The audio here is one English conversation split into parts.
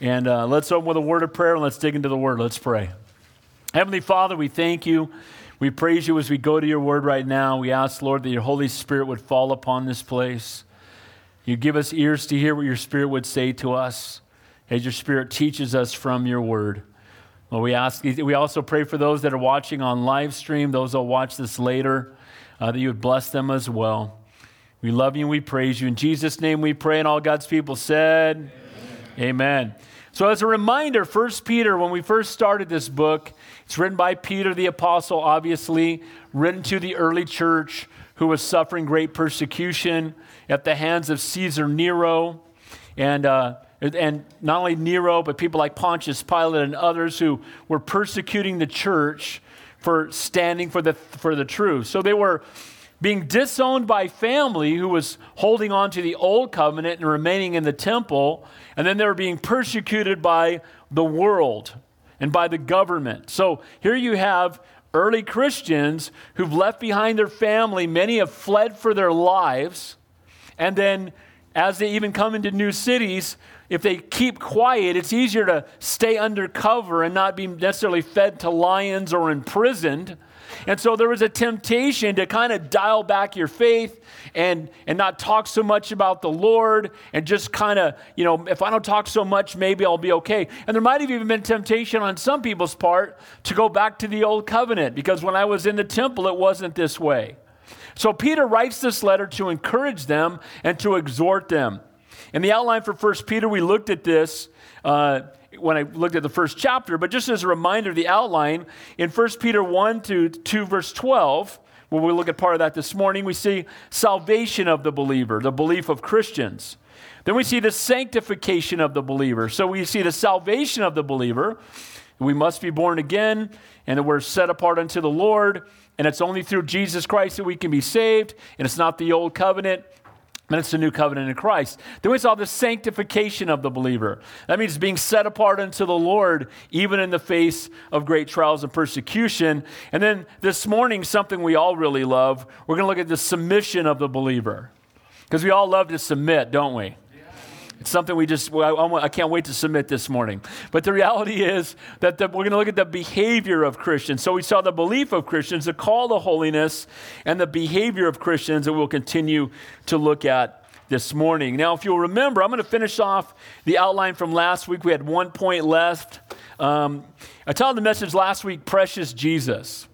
And uh, let's open with a word of prayer and let's dig into the word. Let's pray. Heavenly Father, we thank you. We praise you as we go to your word right now. We ask, Lord, that your Holy Spirit would fall upon this place. You give us ears to hear what your Spirit would say to us as your Spirit teaches us from your word. Well, we ask. We also pray for those that are watching on live stream, those that will watch this later, uh, that you would bless them as well. We love you and we praise you. In Jesus' name we pray, and all God's people said, Amen. Amen. So, as a reminder, First Peter, when we first started this book, it's written by Peter the Apostle, obviously, written to the early church who was suffering great persecution at the hands of Caesar Nero. And uh, and not only Nero, but people like Pontius Pilate and others who were persecuting the church for standing for the, for the truth. So they were being disowned by family who was holding on to the old covenant and remaining in the temple, and then they were being persecuted by the world and by the government. So here you have early Christians who've left behind their family, many have fled for their lives, and then as they even come into new cities, if they keep quiet, it's easier to stay undercover and not be necessarily fed to lions or imprisoned. And so there was a temptation to kind of dial back your faith and, and not talk so much about the Lord and just kind of, you know, if I don't talk so much, maybe I'll be okay. And there might have even been temptation on some people's part to go back to the old covenant because when I was in the temple, it wasn't this way. So Peter writes this letter to encourage them and to exhort them. In the outline for 1 Peter, we looked at this uh, when I looked at the first chapter, but just as a reminder, the outline in 1 Peter 1 to 2, verse 12, when we look at part of that this morning, we see salvation of the believer, the belief of Christians. Then we see the sanctification of the believer. So we see the salvation of the believer. We must be born again, and that we're set apart unto the Lord. And it's only through Jesus Christ that we can be saved. And it's not the old covenant, and it's the new covenant in Christ. Then we saw the sanctification of the believer. That means being set apart unto the Lord, even in the face of great trials and persecution. And then this morning, something we all really love, we're going to look at the submission of the believer. Because we all love to submit, don't we? It's something we just, I, can't wait to submit this morning. But the reality is that the, we're going to look at the behavior of Christians. So we saw the belief of Christians, the call to holiness, and the behavior of Christians that we'll continue to look at this morning. Now, if you'll remember, I'm going to finish off the outline from last week. We had one point left. Um, I told the message last week, Precious Jesus.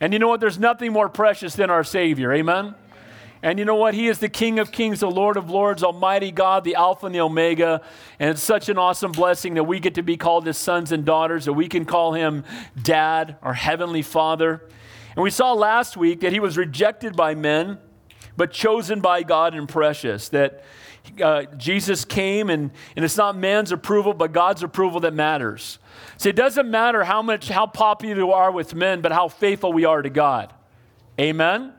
And you know what? There's nothing more precious than our Savior. Amen? And you know what? He is the King of Kings, the Lord of Lords, Almighty God, the Alpha and the Omega. And it's such an awesome blessing that we get to be called his sons and daughters, that we can call him Dad, our Heavenly Father. And we saw last week that he was rejected by men, but chosen by God and precious. That uh, Jesus came, and, and it's not man's approval, but God's approval that matters. See, it doesn't matter how much, how popular you are with men, but how faithful we are to God. Amen?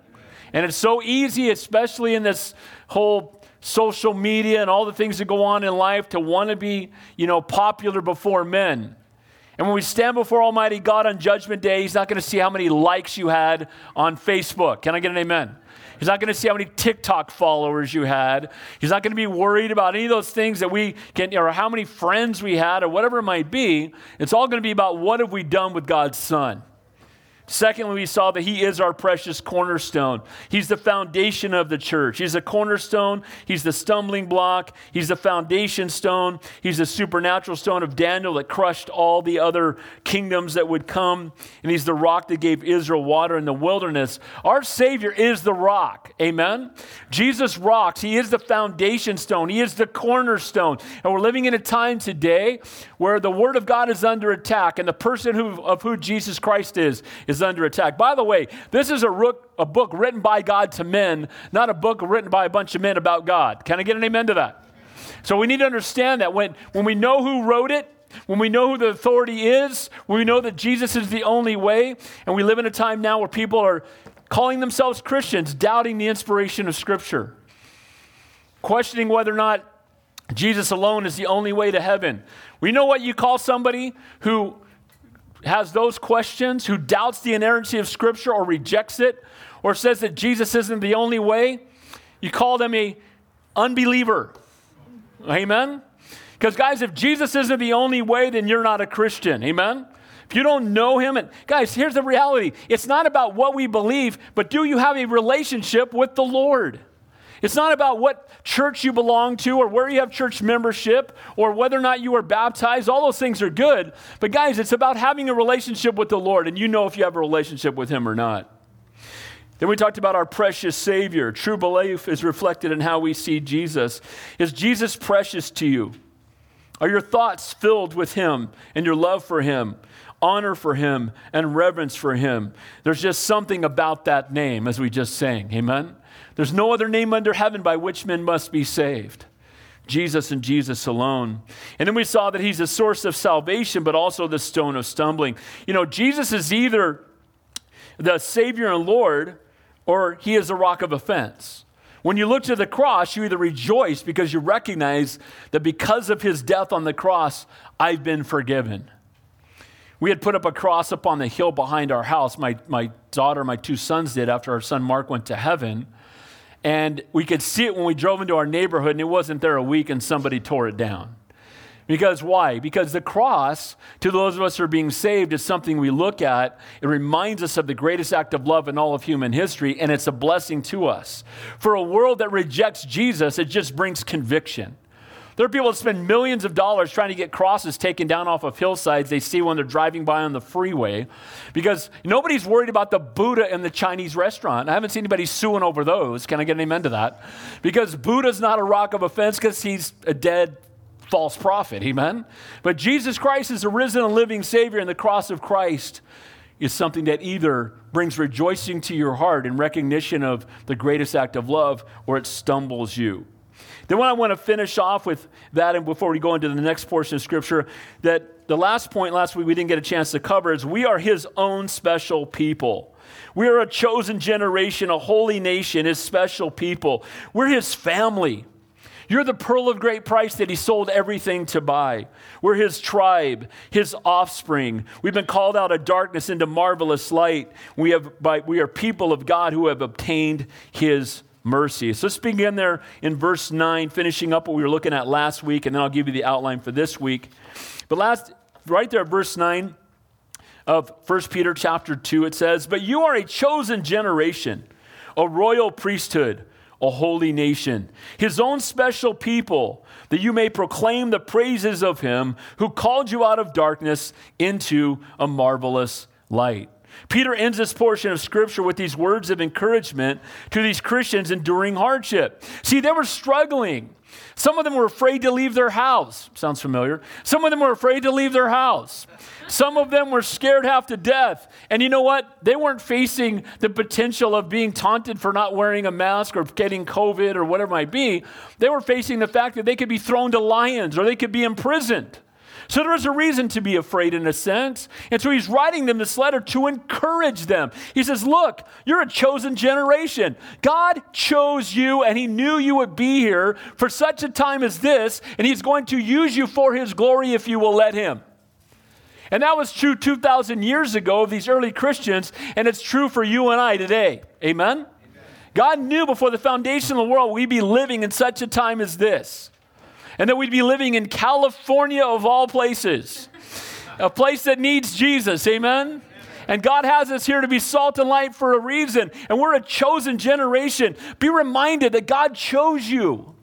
And it's so easy, especially in this whole social media and all the things that go on in life, to want to be, you know, popular before men. And when we stand before Almighty God on Judgment Day, He's not going to see how many likes you had on Facebook. Can I get an amen? He's not going to see how many TikTok followers you had. He's not going to be worried about any of those things that we can, or how many friends we had, or whatever it might be. It's all going to be about what have we done with God's Son. Secondly, we saw that He is our precious cornerstone. He's the foundation of the church. He's the cornerstone. He's the stumbling block. He's the foundation stone. He's the supernatural stone of Daniel that crushed all the other kingdoms that would come. And He's the rock that gave Israel water in the wilderness. Our Savior is the rock. Amen? Jesus rocks. He is the foundation stone. He is the cornerstone. And we're living in a time today where the Word of God is under attack, and the person who, of who Jesus Christ is is under attack. By the way, this is a, rook, a book written by God to men, not a book written by a bunch of men about God. Can I get an amen to that? So we need to understand that when, when we know who wrote it, when we know who the authority is, when we know that Jesus is the only way, and we live in a time now where people are calling themselves Christians, doubting the inspiration of Scripture, questioning whether or not Jesus alone is the only way to heaven. We know what you call somebody who has those questions, who doubts the inerrancy of Scripture or rejects it, or says that Jesus isn't the only way, you call them a unbeliever. Amen? Because, guys, if Jesus isn't the only way, then you're not a Christian. Amen? If you don't know him, and guys, here's the reality it's not about what we believe, but do you have a relationship with the Lord? It's not about what church you belong to or where you have church membership or whether or not you are baptized. All those things are good. But, guys, it's about having a relationship with the Lord, and you know if you have a relationship with Him or not. Then we talked about our precious Savior. True belief is reflected in how we see Jesus. Is Jesus precious to you? Are your thoughts filled with Him and your love for Him, honor for Him, and reverence for Him? There's just something about that name, as we just sang. Amen? There's no other name under heaven by which men must be saved. Jesus and Jesus alone. And then we saw that He's a source of salvation, but also the stone of stumbling. You know, Jesus is either the Savior and Lord, or He is a rock of offense. When you look to the cross, you either rejoice because you recognize that because of his death on the cross, I've been forgiven. We had put up a cross up on the hill behind our house. My, my daughter, my two sons did after our son Mark went to heaven. And we could see it when we drove into our neighborhood, and it wasn't there a week, and somebody tore it down. Because why? Because the cross, to those of us who are being saved, is something we look at. It reminds us of the greatest act of love in all of human history, and it's a blessing to us. For a world that rejects Jesus, it just brings conviction. There are people that spend millions of dollars trying to get crosses taken down off of hillsides they see when they're driving by on the freeway because nobody's worried about the Buddha in the Chinese restaurant. I haven't seen anybody suing over those. Can I get an amen to that? Because Buddha's not a rock of offense because he's a dead false prophet. Amen? But Jesus Christ is a risen and living Savior, and the cross of Christ is something that either brings rejoicing to your heart in recognition of the greatest act of love or it stumbles you. Then, what I want to finish off with that, and before we go into the next portion of Scripture, that the last point last week we didn't get a chance to cover is we are His own special people. We are a chosen generation, a holy nation, His special people. We're His family. You're the pearl of great price that he sold everything to buy. We're his tribe, his offspring. We've been called out of darkness into marvelous light. We, have, by, we are people of God who have obtained his mercy. So let's begin there in verse 9, finishing up what we were looking at last week, and then I'll give you the outline for this week. But last, right there, verse 9 of 1 Peter chapter 2, it says, But you are a chosen generation, a royal priesthood a holy nation, his own special people, that you may proclaim the praises of him who called you out of darkness into a marvelous light. Peter ends this portion of scripture with these words of encouragement to these Christians enduring hardship. See, they were struggling. Some of them were afraid to leave their house. Sounds familiar. Some of them were afraid to leave their house. Some of them were scared half to death. And you know what? They weren't facing the potential of being taunted for not wearing a mask or getting COVID or whatever it might be. They were facing the fact that they could be thrown to lions or they could be imprisoned. So there was a reason to be afraid in a sense. And so he's writing them this letter to encourage them. He says, Look, you're a chosen generation. God chose you and he knew you would be here for such a time as this, and he's going to use you for his glory if you will let him. And that was true 2,000 years ago of these early Christians, and it's true for you and I today. Amen? Amen? God knew before the foundation of the world we'd be living in such a time as this, and that we'd be living in California of all places, a place that needs Jesus. Amen? And God has us here to be salt and light for a reason, and we're a chosen generation. Be reminded that God chose you.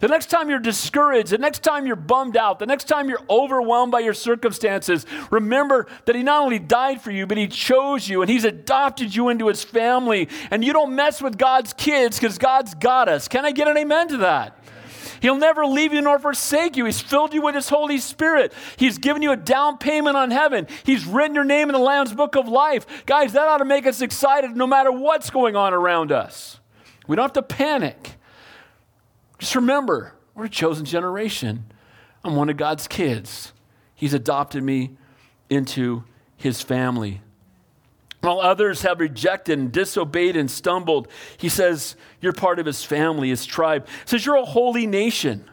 The next time you're discouraged, the next time you're bummed out, the next time you're overwhelmed by your circumstances, remember that He not only died for you, but He chose you and He's adopted you into His family. And you don't mess with God's kids because God's got us. Can I get an amen to that? He'll never leave you nor forsake you. He's filled you with His Holy Spirit. He's given you a down payment on heaven. He's written your name in the Lamb's Book of Life. Guys, that ought to make us excited no matter what's going on around us. We don't have to panic. Just remember, we're a chosen generation. I'm one of God's kids. He's adopted me into his family. While others have rejected and disobeyed and stumbled, he says, You're part of his family, his tribe. He says, You're a holy nation.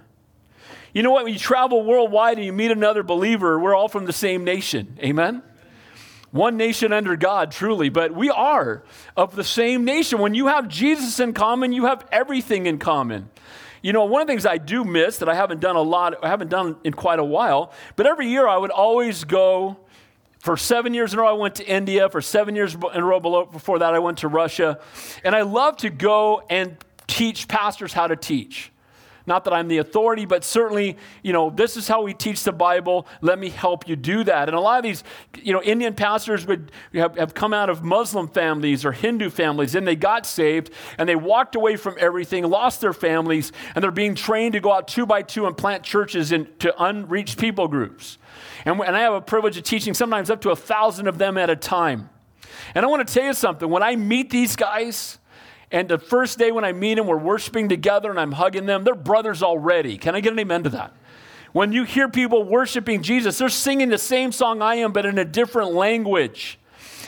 You know what? When you travel worldwide and you meet another believer, we're all from the same nation. Amen? One nation under God, truly, but we are of the same nation. When you have Jesus in common, you have everything in common. you know, one of the things I do miss that I haven't done a lot, I haven't done in quite a while, but every year I would always go. For seven years in a row, I went to India. For seven years in a row before that, I went to Russia. And I love to go and teach pastors how to teach. Not that I'm the authority, but certainly, you know, this is how we teach the Bible. Let me help you do that. And a lot of these, you know, Indian pastors would have, have come out of Muslim families or Hindu families, and they got saved and they walked away from everything, lost their families, and they're being trained to go out two by two and plant churches into unreached people groups. And, and I have a privilege of teaching sometimes up to a thousand of them at a time. And I want to tell you something. When I meet these guys, and the first day when I meet them, we're worshiping together and I'm hugging them. They're brothers already. Can I get an amen to that? When you hear people worshiping Jesus, they're singing the same song I am, but in a different language.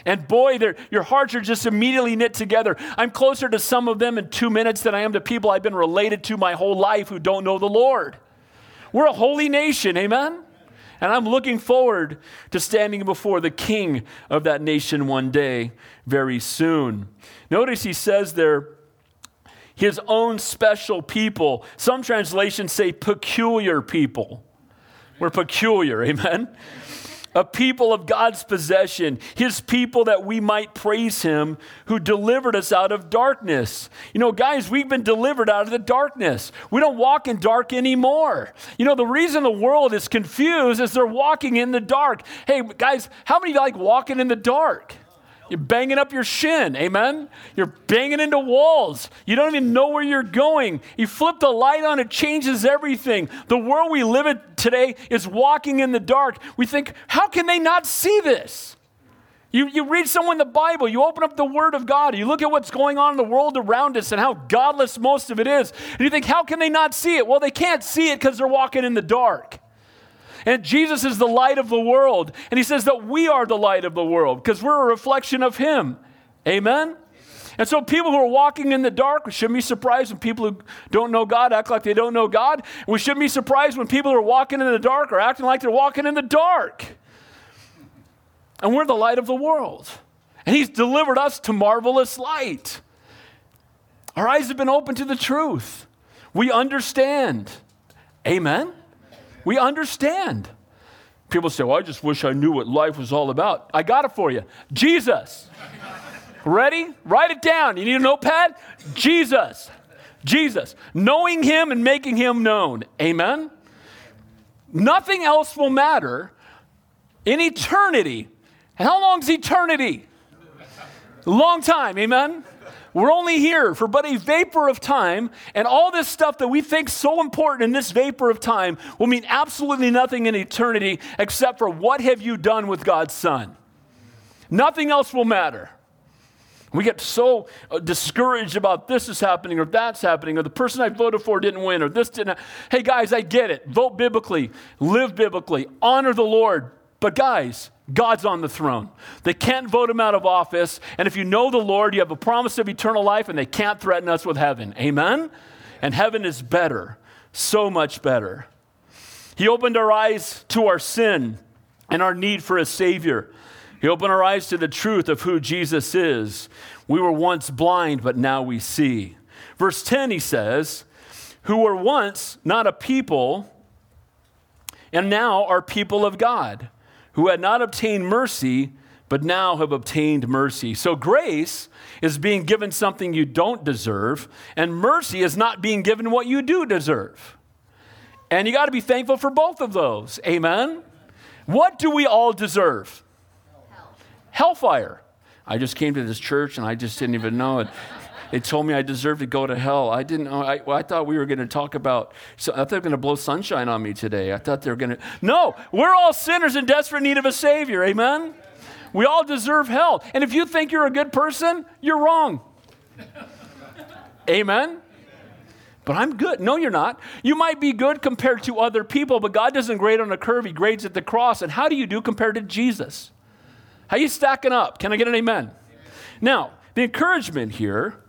And boy, your hearts are just immediately knit together. I'm closer to some of them in two minutes than I am to people I've been related to my whole life who don't know the Lord. We're a holy nation, amen? And I'm looking forward to standing before the king of that nation one day very soon. Notice he says there, his own special people. Some translations say peculiar people. We're peculiar, amen? A people of God's possession, his people that we might praise him who delivered us out of darkness. You know, guys, we've been delivered out of the darkness. We don't walk in dark anymore. You know, the reason the world is confused is they're walking in the dark. Hey, guys, how many like walking in the dark? You're banging up your shin, amen? You're banging into walls. You don't even know where you're going. You flip the light on, it changes everything. The world we live in today is walking in the dark. We think, how can they not see this? You, you read someone the Bible, you open up the Word of God, you look at what's going on in the world around us and how godless most of it is, and you think, how can they not see it? Well, they can't see it because they're walking in the dark. And Jesus is the light of the world. And he says that we are the light of the world because we're a reflection of him. Amen? And so people who are walking in the dark, we shouldn't be surprised when people who don't know God act like they don't know God. We shouldn't be surprised when people who are walking in the dark are acting like they're walking in the dark. And we're the light of the world. And he's delivered us to marvelous light. Our eyes have been opened to the truth. We understand. Amen? We understand. People say, Well, I just wish I knew what life was all about. I got it for you Jesus. Ready? Write it down. You need a notepad? Jesus. Jesus. Knowing Him and making Him known. Amen? Nothing else will matter in eternity. How long is eternity? Long time. Amen? We're only here for but a vapor of time, and all this stuff that we think so important in this vapor of time will mean absolutely nothing in eternity except for what have you done with God's Son. Nothing else will matter. We get so uh, discouraged about this is happening or that's happening or the person I voted for didn't win or this didn't. Hey, guys, I get it. Vote biblically, live biblically, honor the Lord. But, guys, God's on the throne. They can't vote him out of office. And if you know the Lord, you have a promise of eternal life, and they can't threaten us with heaven. Amen? And heaven is better, so much better. He opened our eyes to our sin and our need for a Savior. He opened our eyes to the truth of who Jesus is. We were once blind, but now we see. Verse 10, he says, Who were once not a people, and now are people of God who had not obtained mercy, but now have obtained mercy. So grace is being given something you don't deserve, and mercy is not being given what you do deserve. And you got to be thankful for both of those. Amen? What do we all deserve? Hell. Hellfire. I just came to this church and I just didn't even know it. They told me I deserved to go to hell. I didn't know. I, I thought we were going to talk about, so I thought they were going to blow sunshine on me today. I thought they were going to. No, we're all sinners in desperate need of a Savior. Amen? We all deserve hell. And if you think you're a good person, you're wrong. Amen? But I'm good. No, you're not. You might be good compared to other people, but God doesn't grade on a curve, He grades at the cross. And how do you do compared to Jesus? How you stacking up? Can I get an amen? amen. Now, the encouragement here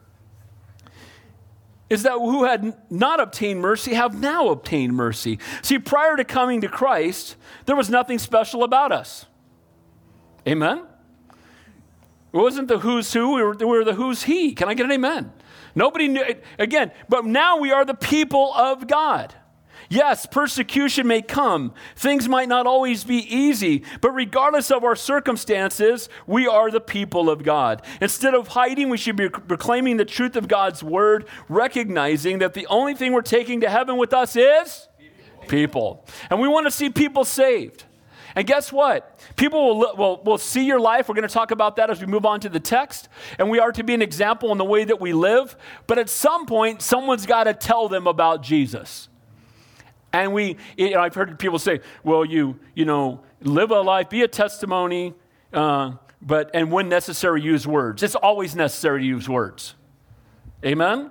is that who had not obtained mercy have now obtained mercy. See, prior to coming to Christ, there was nothing special about us. Amen? It wasn't the who's who, we were, we were the who's he. Can I get an amen? Nobody knew, again, but now we are the people of God. Yes, persecution may come. Things might not always be easy, but regardless of our circumstances, we are the people of God. Instead of hiding, we should be proclaiming the truth of God's word, recognizing that the only thing we're taking to heaven with us is people. And we want to see people saved. And guess what? People will, will, will see your life. We're going to talk about that as we move on to the text. And we are to be an example in the way that we live. But at some point, someone's got to tell them about Jesus. And we, you know, I've heard people say, well, you, you know, live a life, be a testimony, uh, but, and when necessary, use words. It's always necessary to use words. Amen?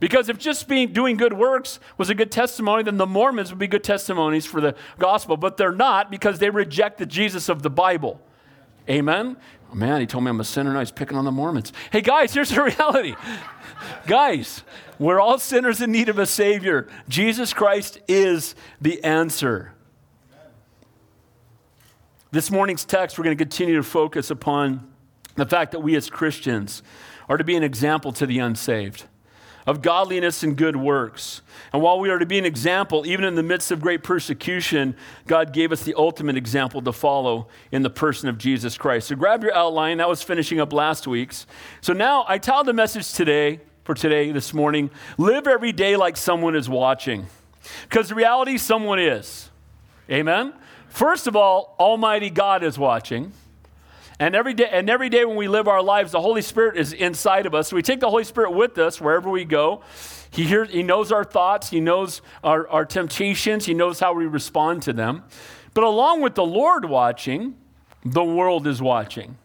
Because if just being doing good works was a good testimony, then the Mormons would be good testimonies for the gospel. But they're not because they reject the Jesus of the Bible. Amen? Oh, man, he told me I'm a sinner and I was picking on the Mormons. Hey, guys, here's the reality. Guys, we're all sinners in need of a Savior. Jesus Christ is the answer. This morning's text, we're going to continue to focus upon the fact that we as Christians are to be an example to the unsaved of godliness and good works. And while we are to be an example, even in the midst of great persecution, God gave us the ultimate example to follow in the person of Jesus Christ. So grab your outline. That was finishing up last week's. So now I titled the message today, for today, this morning, live every day like someone is watching. Because the reality, someone is. Amen? First of all, Almighty God is watching. And every day, and every day when we live our lives, the Holy Spirit is inside of us. So we take the Holy Spirit with us wherever we go. He, hears, he knows our thoughts, He knows our, our temptations, He knows how we respond to them. But along with the Lord watching, the world is watching.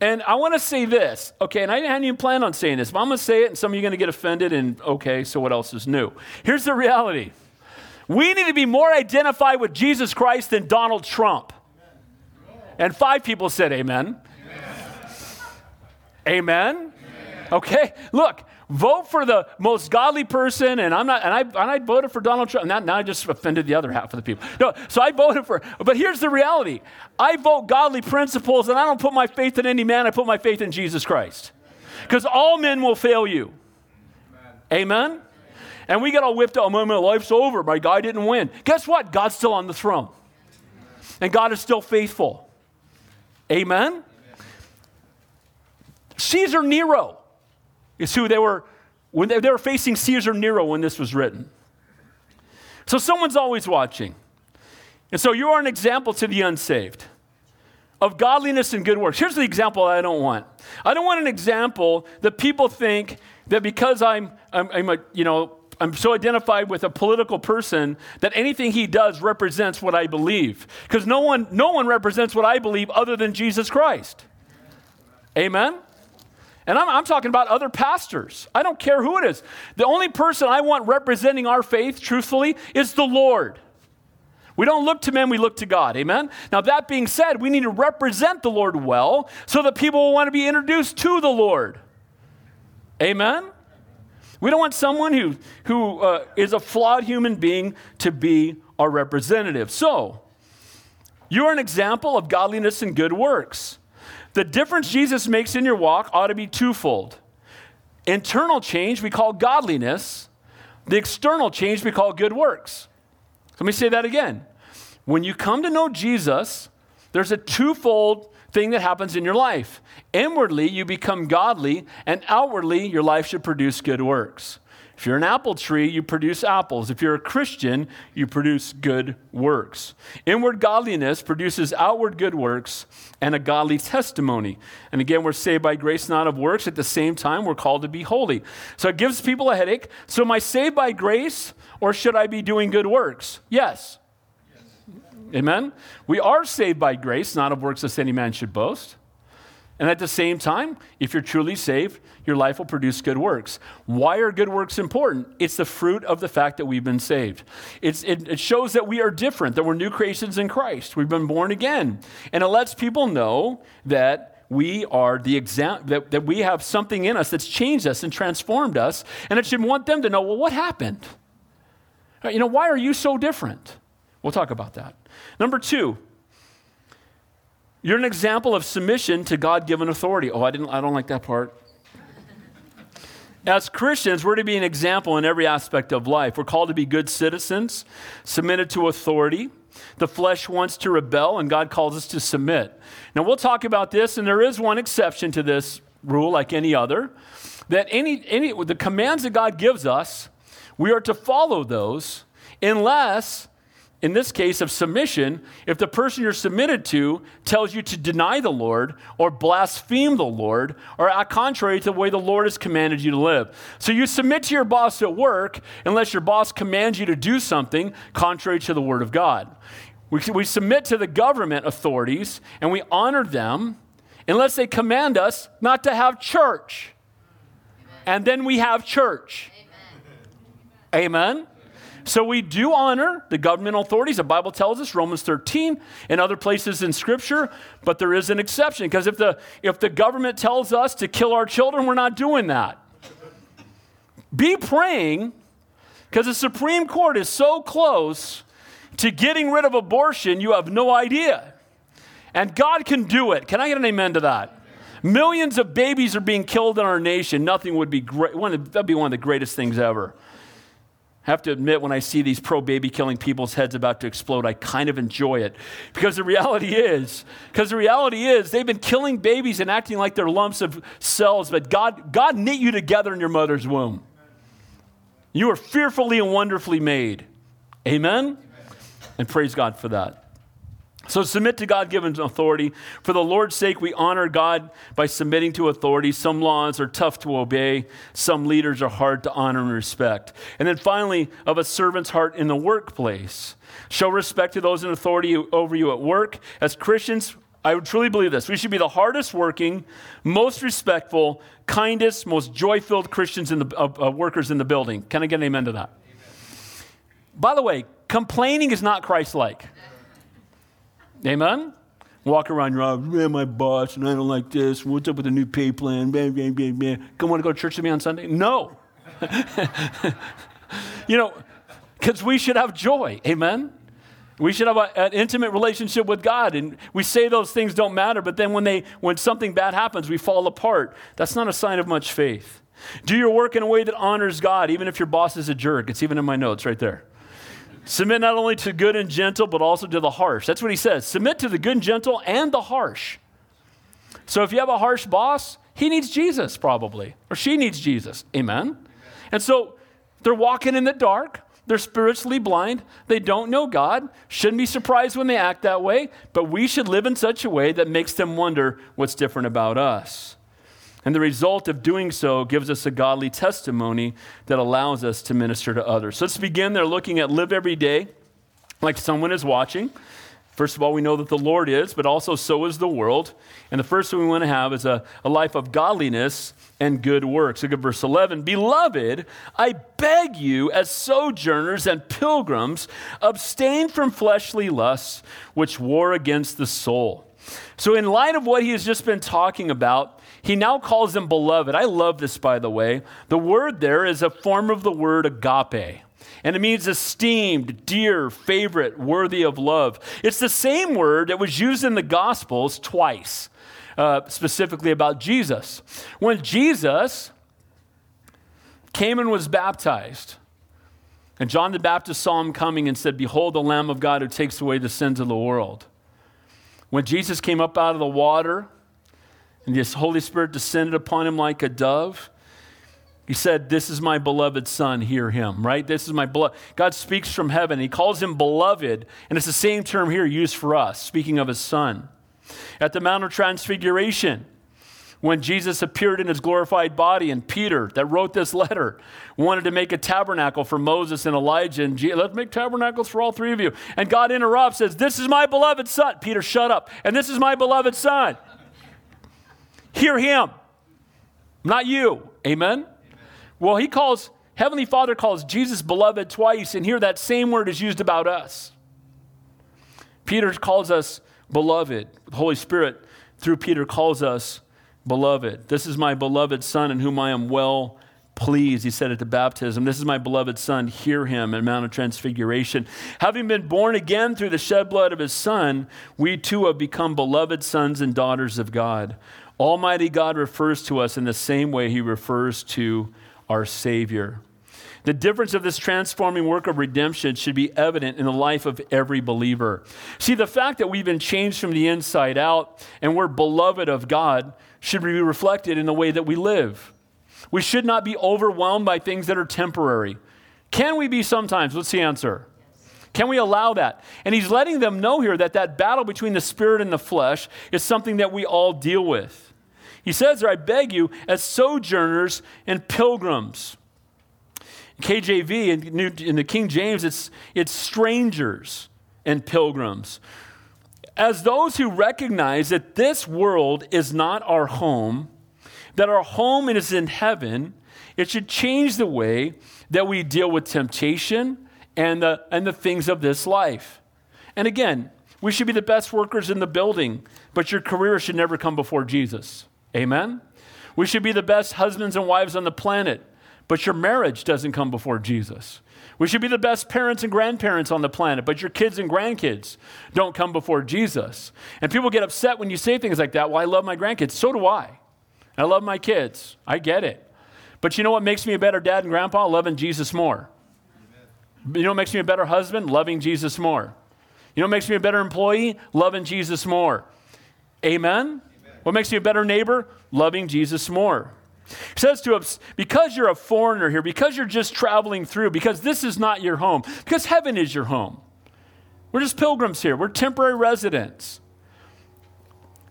And I want to say this, okay, and I didn't even plan on saying this, but I'm going to say it, and some of you are going to get offended, and okay, so what else is new? Here's the reality we need to be more identified with Jesus Christ than Donald Trump. And five people said amen. Amen. amen. Okay, look, vote for the most godly person, and I'm not, and I, and I voted for Donald Trump. Now, now I just offended the other half of the people. No, so I voted for, but here's the reality I vote godly principles, and I don't put my faith in any man, I put my faith in Jesus Christ. Because all men will fail you. Amen? Amen? And we get all whipped up, my life's over, my guy didn't win. Guess what? God's still on the throne. And God is still faithful. Amen? Caesar Nero is who they were when they, they were facing Caesar Nero when this was written. So someone's always watching. And so you are an example to the unsaved of godliness and good works. Here's the example I don't want. I don't want an example that people think that because I'm, I'm, I'm a, you know, I'm so identified with a political person that anything he does represents what I believe. Because no one, no one represents what I believe other than Jesus Christ. Amen? And I'm, I'm, talking about other pastors. I don't care who it is. The only person I want representing our faith, truthfully, is the Lord. We don't look to men, we look to God. Amen? Now, that being said, we need to represent the Lord well so that people will want to be introduced to the Lord. Amen? We don't want someone who, who uh, is a flawed human being to be our representative. So, you're an example of godliness and good works. The difference Jesus makes in your walk ought to be twofold. Internal change we call godliness, the external change we call good works. Let me say that again. When you come to know Jesus, there's a twofold thing that happens in your life. Inwardly, you become godly, and outwardly, your life should produce good works. If you're an apple tree, you produce apples. If you're a Christian, you produce good works. Inward godliness produces outward good works and a godly testimony. And again, we're saved by grace, not of works. At the same time, we're called to be holy. So it gives people a headache. So am I saved by grace or should I be doing good works? Yes. Amen? We are saved by grace, not of works, lest any man should boast. And at the same time, if you're truly saved, your life will produce good works. Why are good works important? It's the fruit of the fact that we've been saved. It, it shows that we are different, that we're new creations in Christ. We've been born again. And it lets people know that we are the exam that, that we have something in us that's changed us and transformed us. And it should want them to know, well, what happened? You know, why are you so different? We'll talk about that. Number two, you're an example of submission to God given authority. Oh, I, didn't, I don't like that part. As Christians, we're to be an example in every aspect of life. We're called to be good citizens, submitted to authority. The flesh wants to rebel, and God calls us to submit. Now, we'll talk about this, and there is one exception to this rule, like any other, that any, any the commands that God gives us, we are to follow those unless in this case of submission, if the person you're submitted to tells you to deny the Lord or blaspheme the Lord or act contrary to the way the Lord has commanded you to live. So you submit to your boss at work unless your boss commands you to do something contrary to the Word of God. We, we submit to the government authorities and we honor them unless they command us not to have church. And then we have church. Amen. Amen. So we do honor the government authorities. The Bible tells us, Romans 13, and other places in Scripture, but there is an exception because if the, if the government tells us to kill our children, we're not doing that. Be praying because the Supreme Court is so close to getting rid of abortion, you have no idea. And God can do it. Can I get an amen to that? Millions of babies are being killed in our nation. Nothing would be great. That'd be one of the greatest things ever. I have to admit, when I see these pro baby killing people's heads about to explode, I kind of enjoy it. Because the reality is, because the reality is, they've been killing babies and acting like they're lumps of cells, but God, God knit you together in your mother's womb. You are fearfully and wonderfully made. Amen? Amen. And praise God for that. So submit to God given authority. For the Lord's sake, we honor God by submitting to authority. Some laws are tough to obey, some leaders are hard to honor and respect. And then finally, of a servant's heart in the workplace. Show respect to those in authority over you at work. As Christians, I would truly believe this. We should be the hardest working, most respectful, kindest, most joy filled Christians in the, uh, uh, workers in the building. Can I get an amen to that? Amen. By the way, complaining is not Christ like. Amen? Walk around your office, man, my boss, and I don't like this. What's up with the new pay plan? Bam, bam, bam, bam. Come want to go to church with me on Sunday? No. you know, because we should have joy. Amen? We should have a, an intimate relationship with God. And we say those things don't matter, but then when, they, when something bad happens, we fall apart. That's not a sign of much faith. Do your work in a way that honors God, even if your boss is a jerk. It's even in my notes right there. Submit not only to good and gentle, but also to the harsh. That's what he says. Submit to the good and gentle and the harsh. So if you have a harsh boss, he needs Jesus probably, or she needs Jesus. Amen? And so they're walking in the dark. They're spiritually blind. They don't know God. Shouldn't be surprised when they act that way, but we should live in such a way that makes them wonder what's different about us. And the result of doing so gives us a godly testimony that allows us to minister to others. So let's begin there looking at live every day like someone is watching. First of all, we know that the Lord is, but also so is the world. And the first thing we want to have is a, a life of godliness and good works. Look at verse 11. Beloved, I beg you, as sojourners and pilgrims, abstain from fleshly lusts which war against the soul. So, in light of what he has just been talking about, he now calls them beloved. I love this, by the way. The word there is a form of the word agape. And it means esteemed, dear, favorite, worthy of love. It's the same word that was used in the Gospels twice, uh, specifically about Jesus. When Jesus came and was baptized, and John the Baptist saw him coming and said, Behold, the Lamb of God who takes away the sins of the world. When Jesus came up out of the water, and the Holy Spirit descended upon him like a dove. He said, This is my beloved son, hear him, right? This is my beloved. God speaks from heaven. He calls him beloved, and it's the same term here used for us, speaking of his son. At the Mount of Transfiguration, when Jesus appeared in his glorified body, and Peter, that wrote this letter, wanted to make a tabernacle for Moses and Elijah, and let's make tabernacles for all three of you. And God interrupts, says, This is my beloved son. Peter, shut up. And this is my beloved son. Hear him, not you. Amen? Well, he calls, Heavenly Father calls Jesus beloved twice, and here that same word is used about us. Peter calls us beloved. The Holy Spirit, through Peter, calls us beloved. This is my beloved Son in whom I am well pleased, he said at the baptism. This is my beloved Son. Hear him at Mount of Transfiguration. Having been born again through the shed blood of his Son, we too have become beloved sons and daughters of God. Almighty God refers to us in the same way he refers to our Savior. The difference of this transforming work of redemption should be evident in the life of every believer. See, the fact that we've been changed from the inside out and we're beloved of God should be reflected in the way that we live. We should not be overwhelmed by things that are temporary. Can we be sometimes? What's the answer? Can we allow that? And he's letting them know here that that battle between the spirit and the flesh is something that we all deal with. He says there, I beg you, as sojourners and pilgrims. KJV, in the King James, it's, it's strangers and pilgrims. As those who recognize that this world is not our home, that our home is in heaven, it should change the way that we deal with temptation and the, and the things of this life. And again, we should be the best workers in the building, but your career should never come before Jesus. Amen? We should be the best husbands and wives on the planet, but your marriage doesn't come before Jesus. We should be the best parents and grandparents on the planet, but your kids and grandkids don't come before Jesus. And people get upset when you say things like that. Well, I love my grandkids. So do I. I love my kids. I get it. But you know what makes me a better dad and grandpa? Loving Jesus more. Amen. You know what makes me a better husband? Loving Jesus more. You know what makes me a better employee? Loving Jesus more. Amen? What makes you a better neighbor? Loving Jesus more. He says to us, because you're a foreigner here, because you're just traveling through, because this is not your home, because heaven is your home. We're just pilgrims here, we're temporary residents.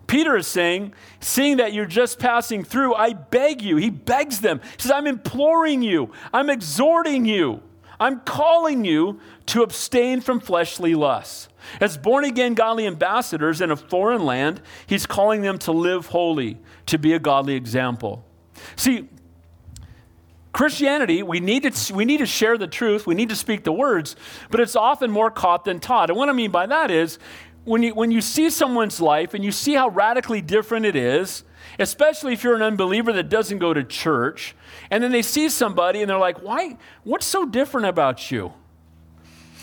Peter is saying, seeing that you're just passing through, I beg you. He begs them. He says, I'm imploring you, I'm exhorting you, I'm calling you to abstain from fleshly lusts. As born again godly ambassadors in a foreign land, he's calling them to live holy, to be a godly example. See, Christianity, we need, to, we need to share the truth, we need to speak the words, but it's often more caught than taught. And what I mean by that is, when you, when you see someone's life and you see how radically different it is, especially if you're an unbeliever that doesn't go to church, and then they see somebody and they're like, why, what's so different about you?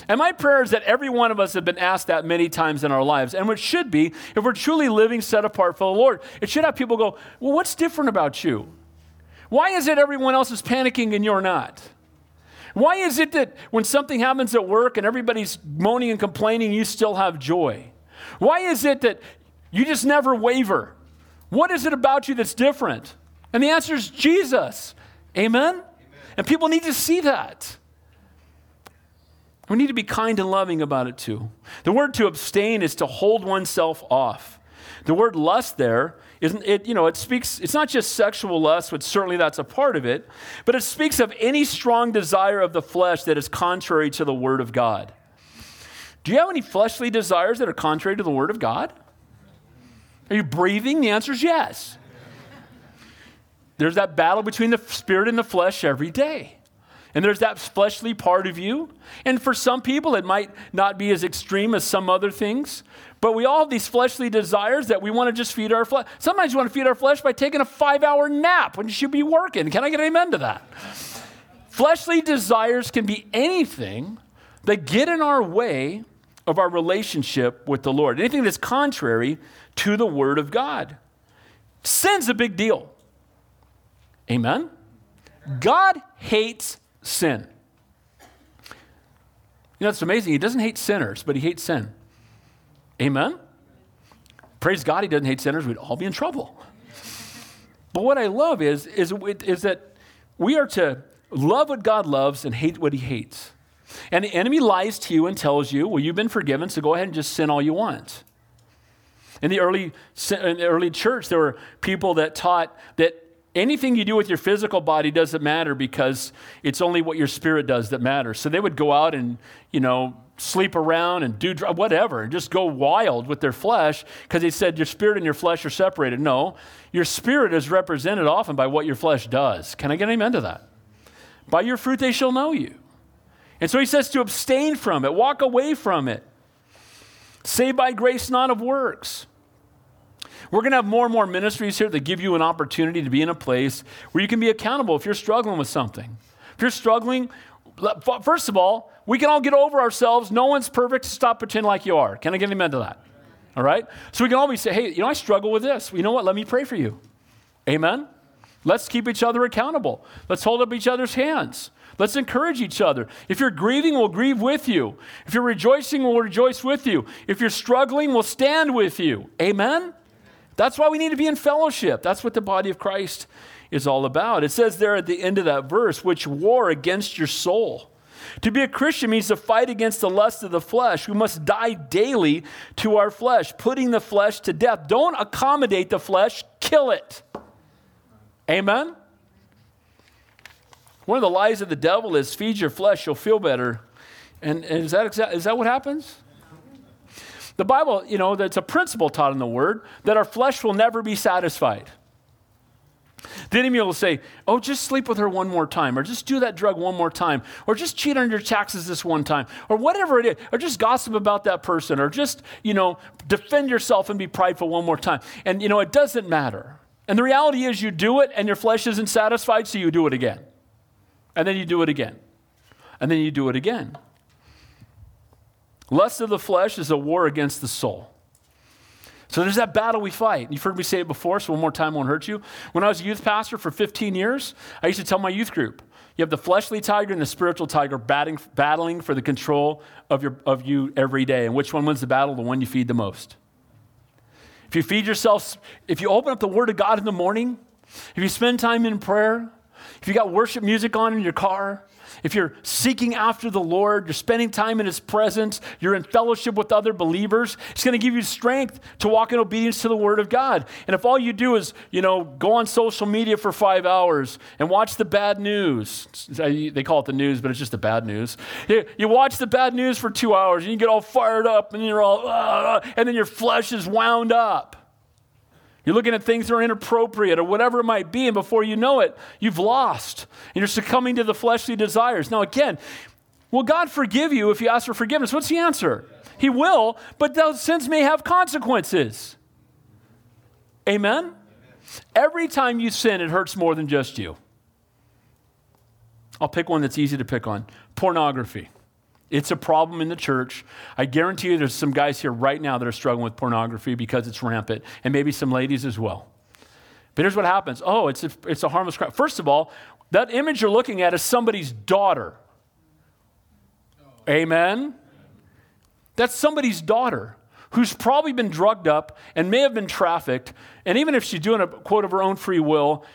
And my prayer is that every one of us have been asked that many times in our lives. And what should be, if we're truly living set apart for the Lord, it should have people go, Well, what's different about you? Why is it everyone else is panicking and you're not? Why is it that when something happens at work and everybody's moaning and complaining, you still have joy? Why is it that you just never waver? What is it about you that's different? And the answer is Jesus. Amen? Amen? And people need to see that. We need to be kind and loving about it too. The word to abstain is to hold oneself off. The word lust there isn't it, you know, it speaks, it's not just sexual lust, which certainly that's a part of it, but it speaks of any strong desire of the flesh that is contrary to the word of God. Do you have any fleshly desires that are contrary to the word of God? Are you breathing? The answer is yes. There's that battle between the spirit and the flesh every day. And there's that fleshly part of you. And for some people, it might not be as extreme as some other things. But we all have these fleshly desires that we want to just feed our flesh. Sometimes you want to feed our flesh by taking a five hour nap when you should be working. Can I get an amen to that? fleshly desires can be anything that get in our way of our relationship with the Lord, anything that's contrary to the Word of God. Sin's a big deal. Amen? God hates sin. You know, it's amazing. He doesn't hate sinners, but he hates sin. Amen? Praise God, he doesn't hate sinners. We'd all be in trouble. But what I love is, is, is that we are to love what God loves and hate what he hates. And the enemy lies to you and tells you, well, you've been forgiven, so go ahead and just sin all you want. In the early, in the early church, there were people that taught that anything you do with your physical body doesn't matter because it's only what your spirit does that matters. So they would go out and, you know, sleep around and do whatever and just go wild with their flesh because he said your spirit and your flesh are separated. No, your spirit is represented often by what your flesh does. Can I get an amen to that? By your fruit they shall know you. And so he says to abstain from it, walk away from it. Saved by grace, not of works. We're going to have more and more ministries here that give you an opportunity to be in a place where you can be accountable if you're struggling with something. If you're struggling, first of all, we can all get over ourselves. No one's perfect. Stop pretending like you are. Can I get an amen to that? All right? So we can always say, hey, you know, I struggle with this. You know what? Let me pray for you. Amen? Let's keep each other accountable. Let's hold up each other's hands. Let's encourage each other. If you're grieving, we'll grieve with you. If you're rejoicing, we'll rejoice with you. If you're struggling, we'll stand with you. Amen? That's why we need to be in fellowship. That's what the body of Christ is all about. It says there at the end of that verse, which war against your soul. To be a Christian means to fight against the lust of the flesh. We must die daily to our flesh, putting the flesh to death. Don't accommodate the flesh, kill it. Amen? One of the lies of the devil is feed your flesh, you'll feel better. And, and is, that exa- is that what happens? The Bible, you know, that's a principle taught in the Word that our flesh will never be satisfied. The enemy will say, Oh, just sleep with her one more time, or just do that drug one more time, or just cheat on your taxes this one time, or whatever it is, or just gossip about that person, or just, you know, defend yourself and be prideful one more time. And, you know, it doesn't matter. And the reality is, you do it and your flesh isn't satisfied, so you do it again. And then you do it again. And then you do it again. Lust of the flesh is a war against the soul. So there's that battle we fight. You've heard me say it before, so one more time won't hurt you. When I was a youth pastor for 15 years, I used to tell my youth group, you have the fleshly tiger and the spiritual tiger batting, battling for the control of, your, of you every day. And which one wins the battle? The one you feed the most. If you feed yourself, if you open up the Word of God in the morning, if you spend time in prayer, if you got worship music on in your car, if you're seeking after the Lord, you're spending time in His presence, you're in fellowship with other believers, it's going to give you strength to walk in obedience to the Word of God. And if all you do is, you know, go on social media for five hours and watch the bad news, they call it the news, but it's just the bad news. You watch the bad news for two hours and you get all fired up and you're all, uh, and then your flesh is wound up. You're looking at things that are inappropriate or whatever it might be, and before you know it, you've lost. And you're succumbing to the fleshly desires. Now, again, will God forgive you if you ask for forgiveness? What's the answer? He will, but those sins may have consequences. Amen? Every time you sin, it hurts more than just you. I'll pick one that's easy to pick on pornography. It's a problem in the church. I guarantee you there's some guys here right now that are struggling with pornography because it's rampant, and maybe some ladies as well. But here's what happens oh, it's a, it's a harmless crime. First of all, that image you're looking at is somebody's daughter. Amen? That's somebody's daughter who's probably been drugged up and may have been trafficked. And even if she's doing a quote of her own free will,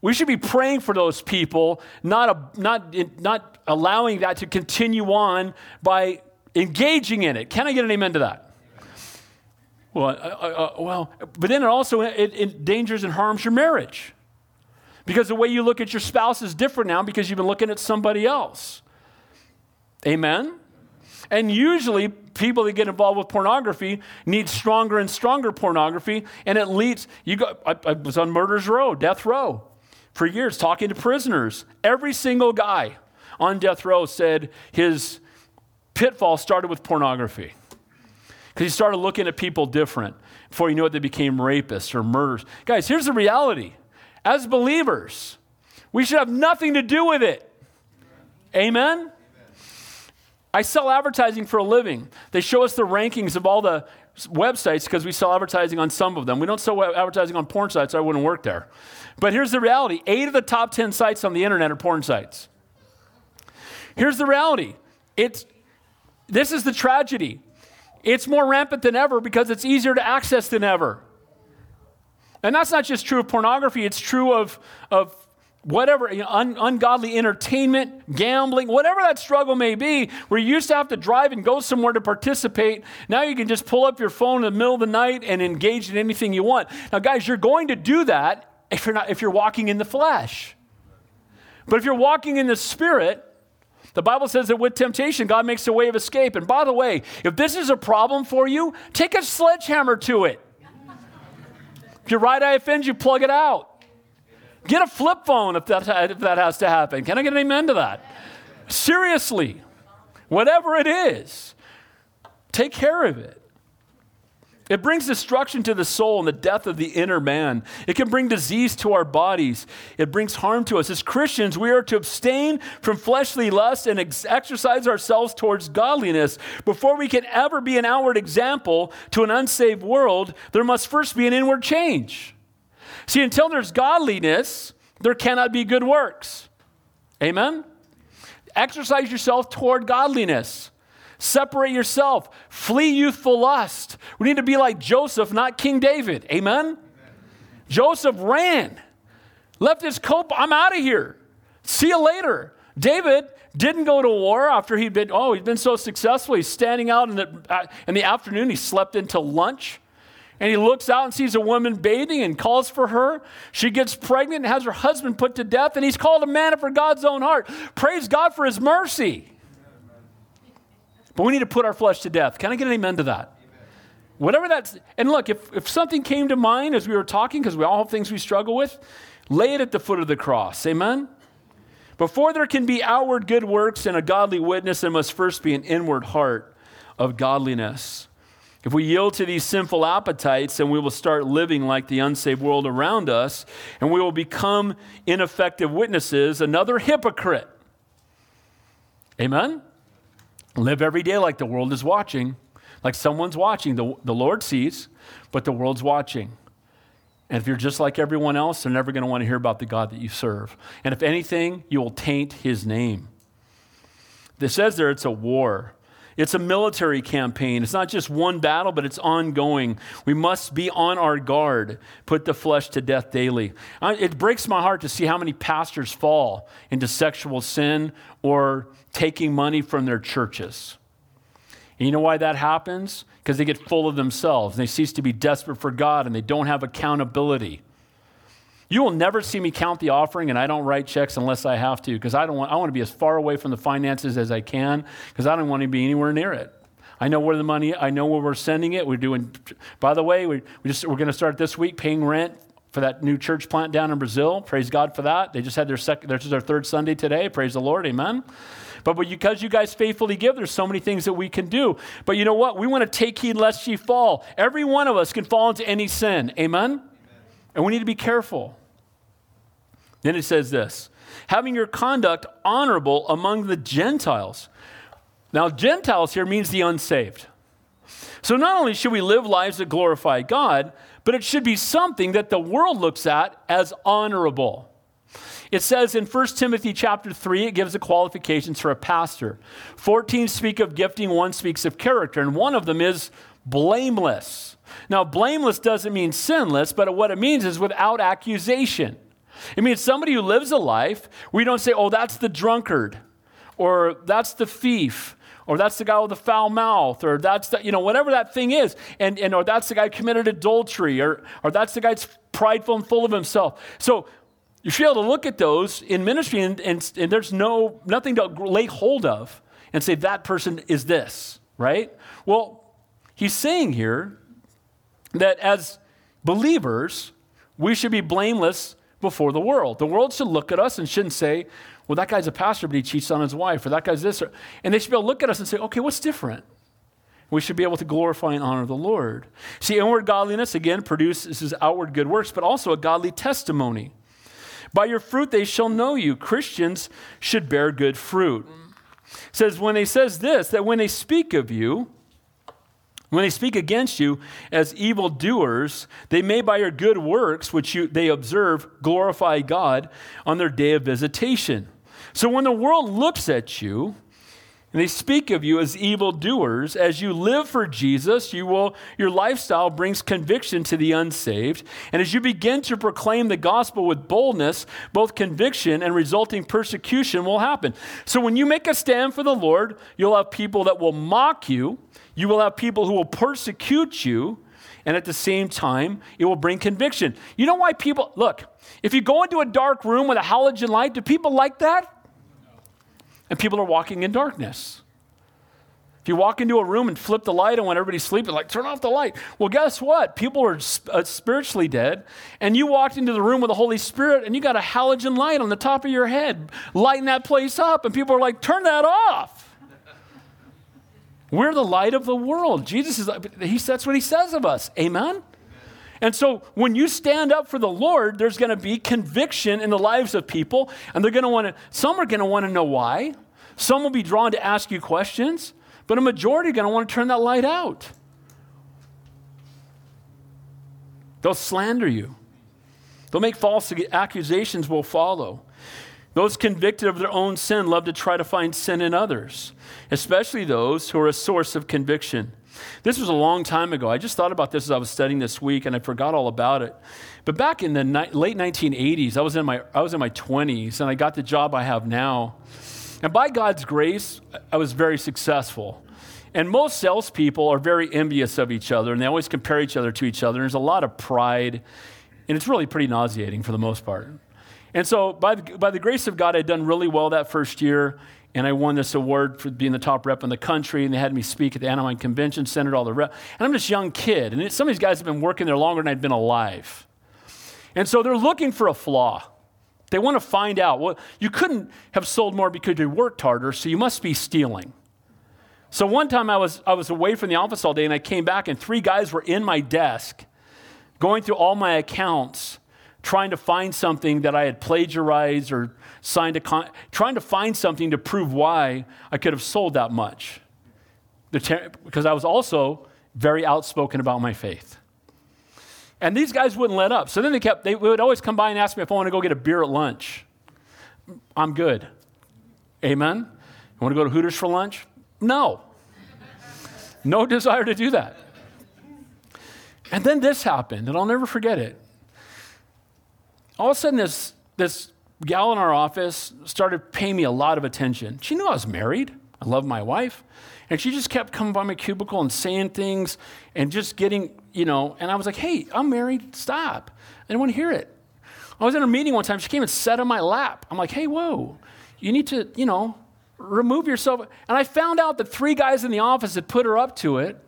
we should be praying for those people, not, a, not, not allowing that to continue on by engaging in it. Can I get an amen to that? Well, uh, uh, uh, well but then it also it, endangers and harms your marriage. Because the way you look at your spouse is different now because you've been looking at somebody else. Amen? And usually, people that get involved with pornography need stronger and stronger pornography, and it leads. You go. I, I was on murder's row, death row for years talking to prisoners. Every single guy on death row said his pitfall started with pornography. Because he started looking at people different. Before you knew it, they became rapists or murderers. Guys, here's the reality. As believers, we should have nothing to do with it. Amen? I sell advertising for a living. They show us the rankings of all the websites because we sell advertising on some of them. We don't sell advertising on porn sites, I wouldn't work there. But here's the reality eight of the top 10 sites on the internet are porn sites. Here's the reality it's, this is the tragedy. It's more rampant than ever because it's easier to access than ever. And that's not just true of pornography, it's true of, of whatever, you know, un, ungodly entertainment, gambling, whatever that struggle may be, where you used to have to drive and go somewhere to participate. Now you can just pull up your phone in the middle of the night and engage in anything you want. Now, guys, you're going to do that if you're not if you're walking in the flesh. But if you're walking in the spirit, the Bible says that with temptation, God makes a way of escape. And by the way, if this is a problem for you, take a sledgehammer to it. If your right eye offends you, plug it out. Get a flip phone if that, if that has to happen. Can I get an amen to that? Seriously, whatever it is, take care of it. It brings destruction to the soul and the death of the inner man. It can bring disease to our bodies. It brings harm to us. As Christians, we are to abstain from fleshly lust and ex- exercise ourselves towards godliness. Before we can ever be an outward example to an unsaved world, there must first be an inward change. See, until there's godliness, there cannot be good works. Amen? Exercise yourself toward godliness. Separate yourself. Flee youthful lust. We need to be like Joseph, not King David. Amen? Amen. Joseph ran, left his coat. I'm out of here. See you later. David didn't go to war after he'd been, oh, he'd been so successful. He's standing out in the, uh, in the afternoon. He slept until lunch. And he looks out and sees a woman bathing and calls for her. She gets pregnant and has her husband put to death. And he's called a man after God's own heart. Praise God for his mercy. But we need to put our flesh to death. Can I get an amen to that? Whatever that's, and look, if, if something came to mind as we were talking, because we all have things we struggle with, lay it at the foot of the cross. Amen? Before there can be outward good works and a godly witness, there must first be an inward heart of godliness. If we yield to these sinful appetites, then we will start living like the unsaved world around us, and we will become ineffective witnesses, another hypocrite. Amen? Live every day like the world is watching, like someone's watching. The, the Lord sees, but the world's watching. And if you're just like everyone else, they're never going to want to hear about the God that you serve. And if anything, you will taint his name. It says there it's a war. It's a military campaign. It's not just one battle, but it's ongoing. We must be on our guard, put the flesh to death daily. It breaks my heart to see how many pastors fall into sexual sin or taking money from their churches. And you know why that happens? Because they get full of themselves. And they cease to be desperate for God and they don't have accountability. You will never see me count the offering, and I don't write checks unless I have to, because I don't want. I want to be as far away from the finances as I can, because I don't want to be anywhere near it. I know where the money. I know where we're sending it. We're doing. By the way, we, we just we're going to start this week paying rent for that new church plant down in Brazil. Praise God for that. They just had their second. This is their third Sunday today. Praise the Lord. Amen. But because you guys faithfully give, there's so many things that we can do. But you know what? We want to take heed lest ye fall. Every one of us can fall into any sin. Amen? Amen. And we need to be careful. Then it says this having your conduct honorable among the Gentiles. Now, Gentiles here means the unsaved. So not only should we live lives that glorify God, but it should be something that the world looks at as honorable. It says in 1 Timothy chapter 3, it gives the qualifications for a pastor. 14 speak of gifting, one speaks of character, and one of them is blameless. Now, blameless doesn't mean sinless, but what it means is without accusation. It means somebody who lives a life we don't say, oh, that's the drunkard, or that's the thief, or that's the guy with the foul mouth, or that's the, you know, whatever that thing is, and, and or that's the guy who committed adultery, or, or that's the guy that's prideful and full of himself. So you should be able to look at those in ministry, and, and, and there's no nothing to lay hold of and say that person is this, right? Well, he's saying here that as believers, we should be blameless before the world. The world should look at us and shouldn't say, well, that guy's a pastor, but he cheats on his wife, or that guy's this. Or, and they should be able to look at us and say, okay, what's different? We should be able to glorify and honor the Lord. See, inward godliness, again, produces outward good works, but also a godly testimony. By your fruit they shall know you. Christians should bear good fruit. It says when he says this, that when they speak of you, when they speak against you as evildoers, they may by your good works, which you, they observe, glorify God on their day of visitation. So when the world looks at you, and they speak of you as evildoers. As you live for Jesus, you will, your lifestyle brings conviction to the unsaved. And as you begin to proclaim the gospel with boldness, both conviction and resulting persecution will happen. So when you make a stand for the Lord, you'll have people that will mock you, you will have people who will persecute you, and at the same time, it will bring conviction. You know why people, look, if you go into a dark room with a halogen light, do people like that? and people are walking in darkness. If you walk into a room and flip the light on when everybody's sleeping, like turn off the light. Well, guess what? People are uh, spiritually dead, and you walked into the room with the Holy Spirit, and you got a halogen light on the top of your head, lighting that place up, and people are like, turn that off. We're the light of the world. Jesus is, he, that's what he says of us. Amen? And so when you stand up for the Lord, there's going to be conviction in the lives of people, and they're going to want to, some are going to want to know why. Some will be drawn to ask you questions, but a majority are going to want to turn that light out. They'll slander you. They'll make false accusations will follow. Those convicted of their own sin love to try to find sin in others, especially those who are a source of conviction. This was a long time ago. I just thought about this as I was studying this week and I forgot all about it. But back in the ni- late 1980s, I was, in my, I was in my 20s and I got the job I have now. And by God's grace, I was very successful. And most salespeople are very envious of each other and they always compare each other to each other. And There's a lot of pride, and it's really pretty nauseating for the most part. And so, by the, by the grace of God, I'd done really well that first year, and I won this award for being the top rep in the country. And they had me speak at the Anaheim Convention Center, all the rep. And I'm this young kid, and some of these guys have been working there longer than I'd been alive. And so they're looking for a flaw. They want to find out. Well, you couldn't have sold more because you worked harder, so you must be stealing. So one time I was, I was away from the office all day and I came back and three guys were in my desk going through all my accounts trying to find something that I had plagiarized or a con- trying to find something to prove why I could have sold that much. because I was also very outspoken about my faith. And these guys wouldn't let up. So then they kept, they would always come by and ask me if I want to go get a beer at lunch. I'm good. Amen? You want to go to Hooters for lunch? No. No desire to do that. And then this happened, and I'll never forget it. All of a sudden, this, this gal in our office started paying me a lot of attention. She knew I was married. I love my wife. And she just kept coming by my cubicle and saying things and just getting, you know, and I was like, hey, I'm married. Stop. I didn't want to hear it. I was in a meeting one time. She came and sat on my lap. I'm like, hey, whoa, you need to, you know, remove yourself. And I found out that three guys in the office had put her up to it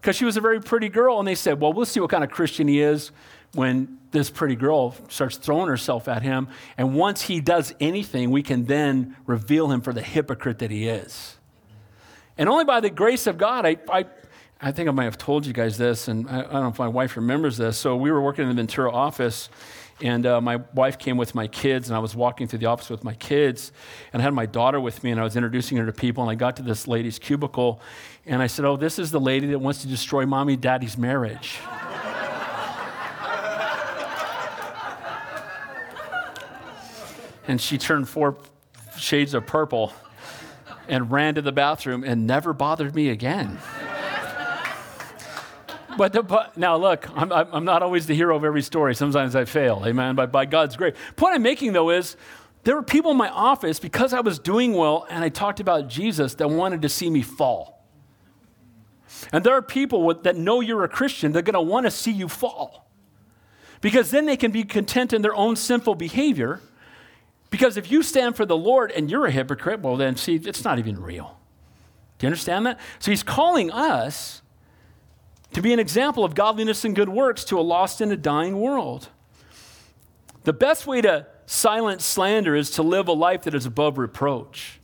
because she was a very pretty girl. And they said, well, we'll see what kind of Christian he is when this pretty girl starts throwing herself at him. And once he does anything, we can then reveal him for the hypocrite that he is. And only by the grace of God, I, I, I think I might have told you guys this, and I, I, don't know if my wife remembers this. So we were working in the Ventura office, and uh, my wife came with my kids, and I was walking through the office with my kids, and I had my daughter with me, and I was introducing her to people, and I got to this lady's cubicle, and I said, Oh, this is the lady that wants to destroy mommy daddy's marriage. And she turned four shades of purple and ran to the bathroom and never bothered me again. but, the, but, now look, I'm, I'm not always the hero of every story. Sometimes I fail, amen, but by God's grace. Point I'm making though is there were people in my office because I was doing well and I talked about Jesus that wanted to see me fall. And there are people with, that know you're a Christian, they're going to want to see you fall. Because then they can be content in their own sinful behavior because if you stand for the Lord and you're a hypocrite, well, then see, it's not even real. Do you understand that? So he's calling us to be an example of godliness and good works to a lost and a dying world. The best way to silence slander is to live a life that is above reproach.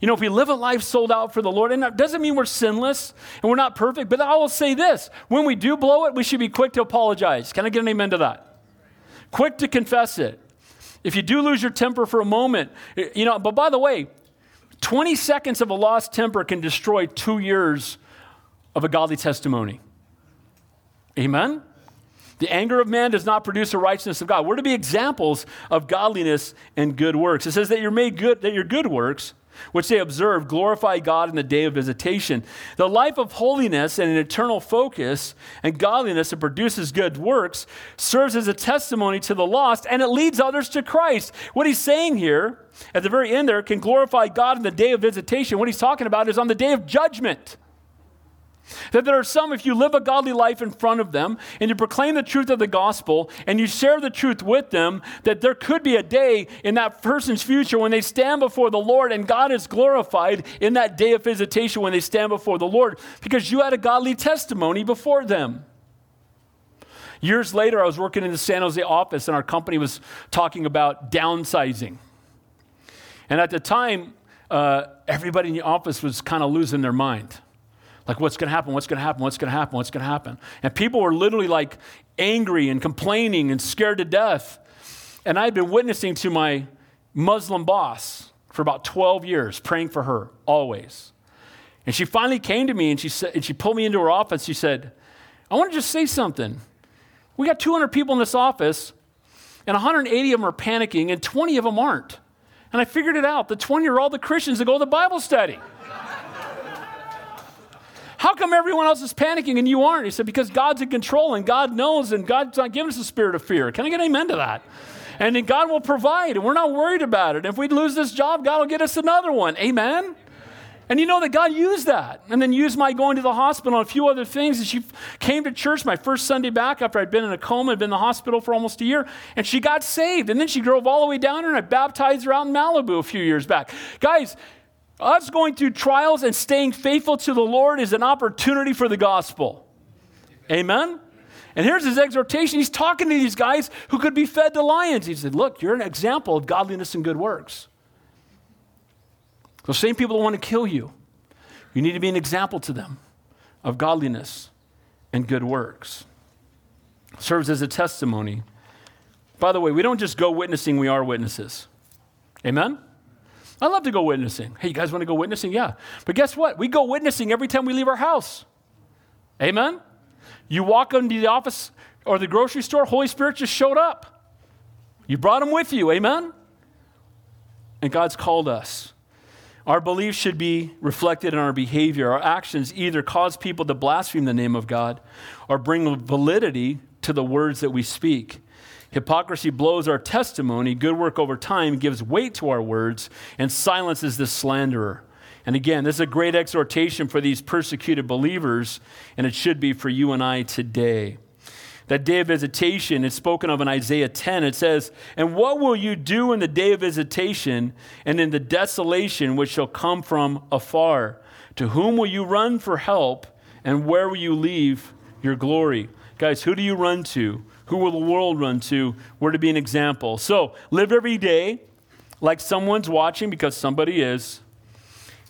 You know, if we live a life sold out for the Lord, and that doesn't mean we're sinless and we're not perfect, but I will say this when we do blow it, we should be quick to apologize. Can I get an amen to that? Quick to confess it. If you do lose your temper for a moment, you know, but by the way, 20 seconds of a lost temper can destroy two years of a godly testimony. Amen? The anger of man does not produce the righteousness of God. We're to be examples of godliness and good works. It says that you're made good, that your good works which they observe, glorify God in the day of visitation. The life of holiness and an eternal focus and godliness that produces good works serves as a testimony to the lost and it leads others to Christ. What he's saying here at the very end there can glorify God in the day of visitation. What he's talking about is on the day of judgment. That there are some, if you live a godly life in front of them and you proclaim the truth of the gospel and you share the truth with them, that there could be a day in that person's future when they stand before the Lord and God is glorified in that day of visitation when they stand before the Lord because you had a godly testimony before them. Years later, I was working in the San Jose office and our company was talking about downsizing. And at the time, uh, everybody in the office was kind of losing their mind. Like, what's going to happen? What's going to happen? What's going to happen? What's going to happen? And people were literally like angry and complaining and scared to death. And I'd been witnessing to my Muslim boss for about 12 years, praying for her always. And she finally came to me and she, said, and she pulled me into her office. She said, I want to just say something. We got 200 people in this office, and 180 of them are panicking, and 20 of them aren't. And I figured it out. The 20 are all the Christians that go to the Bible study. How come everyone else is panicking and you aren't? He said, Because God's in control and God knows and God's not giving us a spirit of fear. Can I get amen to that? And then God will provide and we're not worried about it. If we lose this job, God will get us another one. Amen? And you know that God used that and then used my going to the hospital and a few other things. And she came to church my first Sunday back after I'd been in a coma, had been in the hospital for almost a year, and she got saved. And then she drove all the way down here and I baptized her out in Malibu a few years back. Guys, us going through trials and staying faithful to the Lord is an opportunity for the gospel. Amen? And here's his exhortation. He's talking to these guys who could be fed to lions. He said, Look, you're an example of godliness and good works. Those same people want to kill you, you need to be an example to them of godliness and good works. Serves as a testimony. By the way, we don't just go witnessing, we are witnesses. Amen? I love to go witnessing. Hey, you guys want to go witnessing? Yeah. But guess what? We go witnessing every time we leave our house. Amen? You walk into the office or the grocery store, Holy Spirit just showed up. You brought him with you. Amen? And God's called us. Our beliefs should be reflected in our behavior. Our actions either cause people to blaspheme the name of God or bring validity to the words that we speak. Hypocrisy blows our testimony. Good work over time gives weight to our words and silences the slanderer. And again, this is a great exhortation for these persecuted believers, and it should be for you and I today. That day of visitation is spoken of in Isaiah 10. It says, And what will you do in the day of visitation and in the desolation which shall come from afar? To whom will you run for help, and where will you leave your glory? Guys, who do you run to? Who will the world run to? We're to be an example. So live every day like someone's watching because somebody is.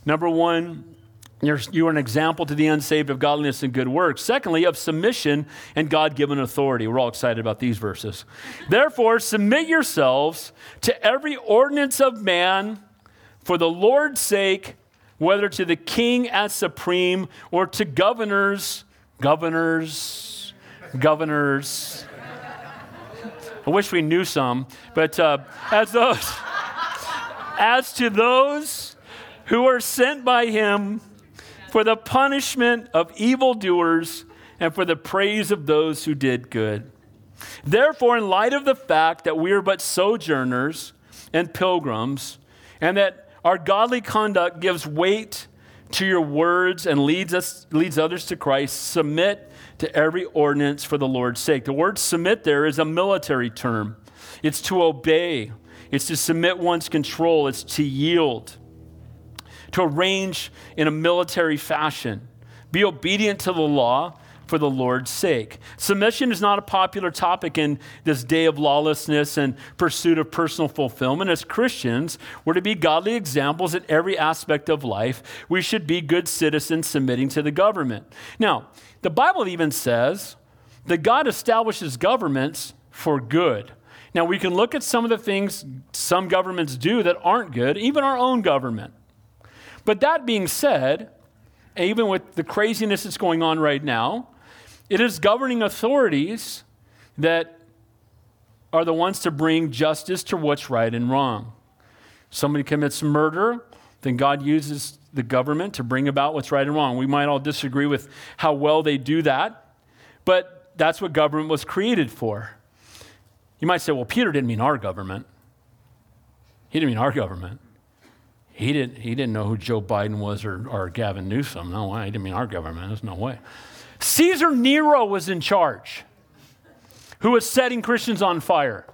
Number one, you're, you are an example to the unsaved of godliness and good works. Secondly, of submission and God given authority. We're all excited about these verses. Therefore, submit yourselves to every ordinance of man for the Lord's sake, whether to the king as supreme or to governors, governors, governors. I wish we knew some, but uh, as those, as to those who are sent by him for the punishment of evildoers and for the praise of those who did good. Therefore, in light of the fact that we are but sojourners and pilgrims, and that our godly conduct gives weight to your words and leads us leads others to Christ, submit to every ordinance for the Lord's sake. The word submit there is a military term. It's to obey. It's to submit one's control. It's to yield to arrange in a military fashion. Be obedient to the law for the Lord's sake. Submission is not a popular topic in this day of lawlessness and pursuit of personal fulfillment. As Christians, we're to be godly examples in every aspect of life. We should be good citizens submitting to the government. Now, the Bible even says that God establishes governments for good. Now, we can look at some of the things some governments do that aren't good, even our own government. But that being said, even with the craziness that's going on right now, it is governing authorities that are the ones to bring justice to what's right and wrong. Somebody commits murder, then God uses the government to bring about what's right and wrong. We might all disagree with how well they do that, but that's what government was created for. You might say, well, Peter didn't mean our government. He didn't mean our government. He didn't, he didn't know who Joe Biden was or, or Gavin Newsom. No way. He didn't mean our government. There's no way. Caesar Nero was in charge, who was setting Christians on fire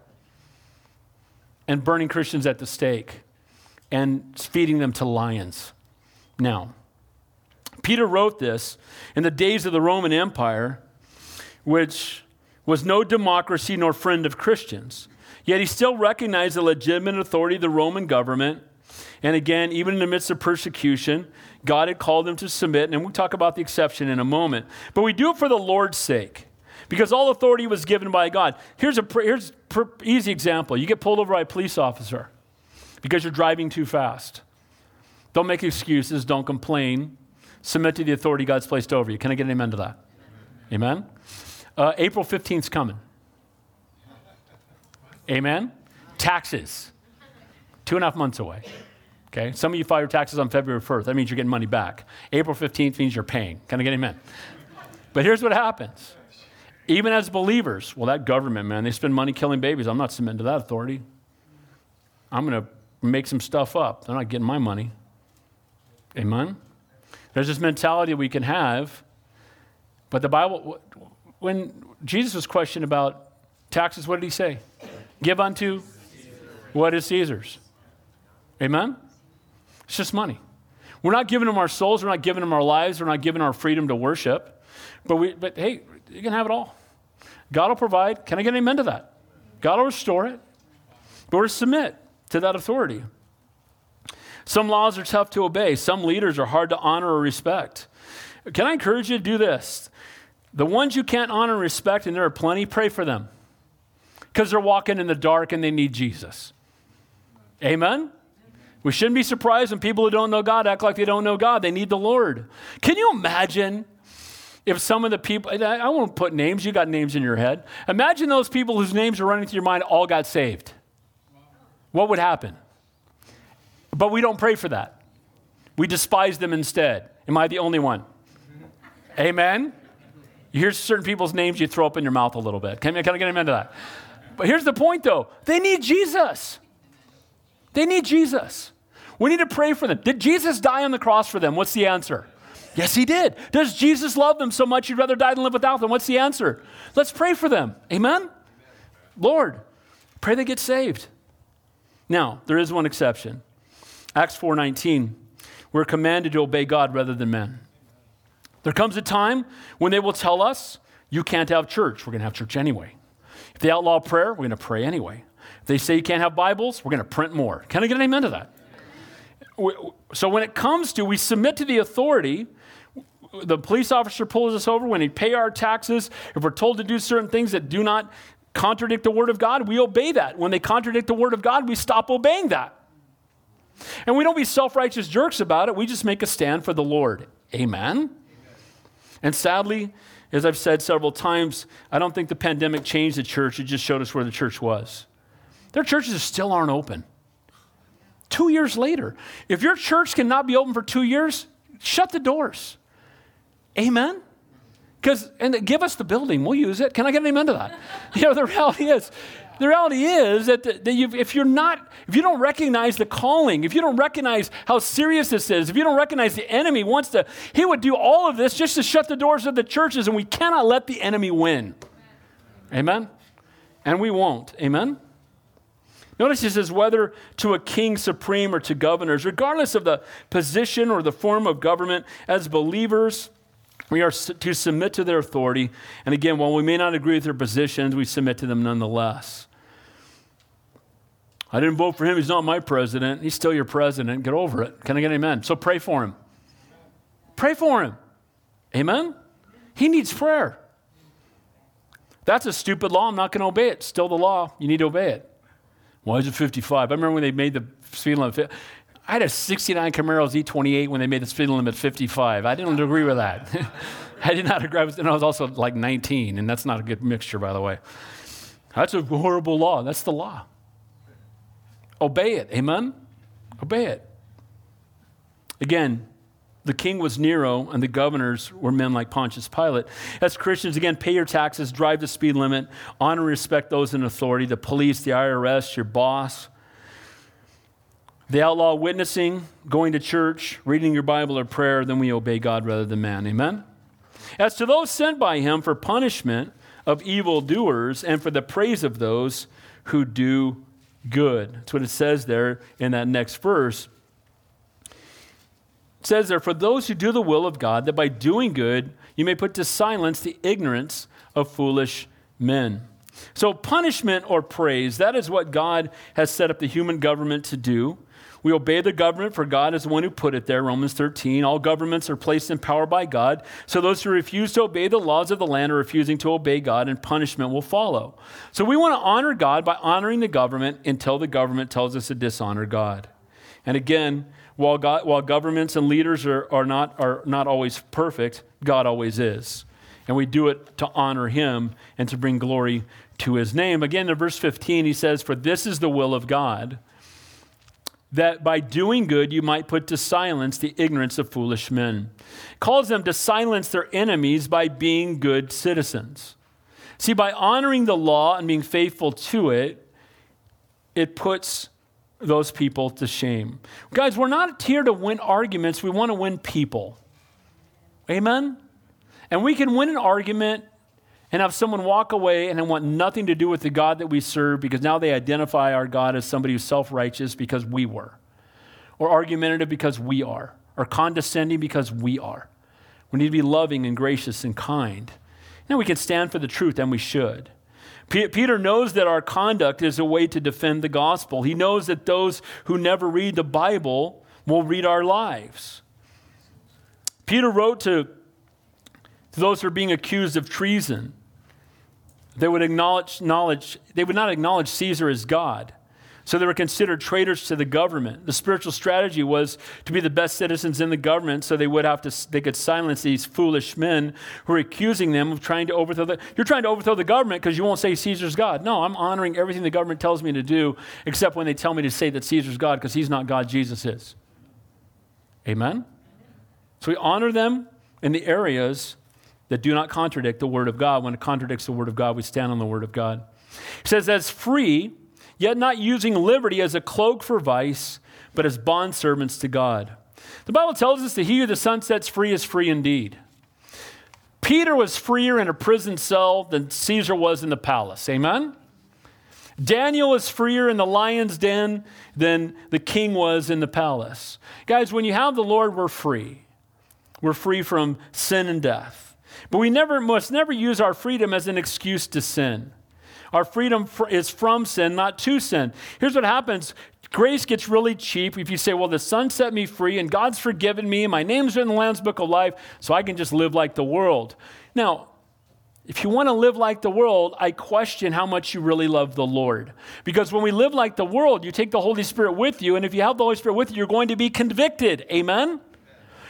and burning Christians at the stake and feeding them to lions. Now, Peter wrote this in the days of the Roman Empire, which was no democracy nor friend of Christians. Yet he still recognized the legitimate authority of the Roman government and again, even in the midst of persecution, God had called them to submit, and we'll talk about the exception in a moment. But we do it for the Lord's sake, because all authority was given by God. Here's a here's easy example. You get pulled over by a police officer because you're driving too fast. Don't make excuses, don't complain. Submit to the authority God's placed over you. Can I get an amen to that? Amen? Uh, April 15th is coming. Amen? Taxes. Two and a half months away. Okay? Some of you file your taxes on February 1st. That means you're getting money back. April 15th means you're paying. Can I get amen? But here's what happens. Even as believers, well, that government, man, they spend money killing babies. I'm not submitting to that authority. I'm going to make some stuff up. They're not getting my money. Amen? There's this mentality we can have, but the Bible, when Jesus was questioned about taxes, what did he say? Give unto what is Caesar's. Amen? It's just money. We're not giving them our souls, we're not giving them our lives, we're not giving our freedom to worship. But, we, but hey, you can have it all. God will provide. Can I get an amen to that? God will restore it. But we're to submit to that authority. Some laws are tough to obey, some leaders are hard to honor or respect. Can I encourage you to do this? The ones you can't honor and respect, and there are plenty, pray for them because they're walking in the dark and they need Jesus. Amen? We shouldn't be surprised when people who don't know God act like they don't know God. They need the Lord. Can you imagine if some of the people, I won't put names, you got names in your head. Imagine those people whose names are running through your mind all got saved. What would happen? But we don't pray for that. We despise them instead. Am I the only one? Amen? You hear certain people's names, you throw up in your mouth a little bit. Can, can I get amen to that? But here's the point though they need Jesus. They need Jesus. We need to pray for them. Did Jesus die on the cross for them? What's the answer? Yes, he did. Does Jesus love them so much you'd rather die than live without them? What's the answer? Let's pray for them. Amen? Lord, pray they get saved. Now, there is one exception. Acts 4:19. We're commanded to obey God rather than men. There comes a time when they will tell us, you can't have church. We're going to have church anyway. If they outlaw prayer, we're going to pray anyway. If they say you can't have Bibles, we're going to print more. Can I get an amen to that? So when it comes to we submit to the authority, the police officer pulls us over when we pay our taxes. If we're told to do certain things that do not contradict the word of God, we obey that. When they contradict the word of God, we stop obeying that. And we don't be self righteous jerks about it. We just make a stand for the Lord. Amen? Amen? And sadly, as I've said several times, I don't think the pandemic changed the church. It just showed us where the church was. Their churches still aren't open. Two years later. If your church cannot be open for two years, shut the doors. Amen? Because, and give us the building, we'll use it. Can I get an amen to that? you know, the reality is, the reality is that, that if you're not, if you don't recognize the calling, if you don't recognize how serious this is, if you don't recognize the enemy wants to, he would do all of this just to shut the doors of the churches, and we cannot let the enemy win. Amen? And we won't. Amen? Notice he says, whether to a king supreme or to governors, regardless of the position or the form of government, as believers, we are to submit to their authority. And again, while we may not agree with their positions, we submit to them nonetheless. I didn't vote for him. He's not my president. He's still your president. Get over it. Can I get an amen? So pray for him. Pray for him. Amen? He needs prayer. That's a stupid law. I'm not going to obey it. Still the law. You need to obey it. Why is it 55? I remember when they made the speed limit. I had a 69 Camaro Z28 when they made the speed limit 55. I didn't agree with that. I did not agree. With it and I was also like 19, and that's not a good mixture, by the way. That's a horrible law. That's the law. Obey it. Amen? Obey it. Again, the king was Nero, and the governors were men like Pontius Pilate. As Christians, again, pay your taxes, drive the speed limit, honor and respect those in authority the police, the IRS, your boss. They outlaw witnessing, going to church, reading your Bible or prayer, then we obey God rather than man. Amen? As to those sent by him for punishment of evildoers and for the praise of those who do good. That's what it says there in that next verse. Says there, for those who do the will of God, that by doing good you may put to silence the ignorance of foolish men. So, punishment or praise, that is what God has set up the human government to do. We obey the government, for God is the one who put it there, Romans 13. All governments are placed in power by God. So those who refuse to obey the laws of the land are refusing to obey God, and punishment will follow. So we want to honor God by honoring the government until the government tells us to dishonor God. And again, while, God, while governments and leaders are, are, not, are not always perfect, God always is. And we do it to honor him and to bring glory to his name. Again, in verse 15, he says, For this is the will of God, that by doing good you might put to silence the ignorance of foolish men. Calls them to silence their enemies by being good citizens. See, by honoring the law and being faithful to it, it puts those people to shame. Guys, we're not here to win arguments, we want to win people. Amen? And we can win an argument and have someone walk away and then want nothing to do with the God that we serve because now they identify our God as somebody who's self righteous because we were, or argumentative because we are, or condescending because we are. We need to be loving and gracious and kind. Now we can stand for the truth, and we should. P- Peter knows that our conduct is a way to defend the gospel. He knows that those who never read the Bible will read our lives. Peter wrote to to those who are being accused of treason. They would acknowledge knowledge, they would not acknowledge Caesar as God. So they were considered traitors to the government. The spiritual strategy was to be the best citizens in the government so they would have to they could silence these foolish men who are accusing them of trying to overthrow the You're trying to overthrow the government because you won't say Caesar's God. No, I'm honoring everything the government tells me to do except when they tell me to say that Caesar's God because he's not God, Jesus is. Amen. So we honor them in the areas that do not contradict the Word of God. When it contradicts the Word of God, we stand on the Word of God. He says, as free, yet not using liberty as a cloak for vice, but as bondservants to God. The Bible tells us that he who the Son sets free is free indeed. Peter was freer in a prison cell than Caesar was in the palace. Amen? Daniel is freer in the lion's den than the king was in the palace. Guys, when you have the Lord, we're free. We're free from sin and death. But we never must never use our freedom as an excuse to sin. Our freedom is from sin, not to sin. Here's what happens grace gets really cheap if you say, Well, the Son set me free and God's forgiven me, and my name's in the Lamb's Book of Life, so I can just live like the world. Now, if you want to live like the world, I question how much you really love the Lord. Because when we live like the world, you take the Holy Spirit with you, and if you have the Holy Spirit with you, you're going to be convicted. Amen?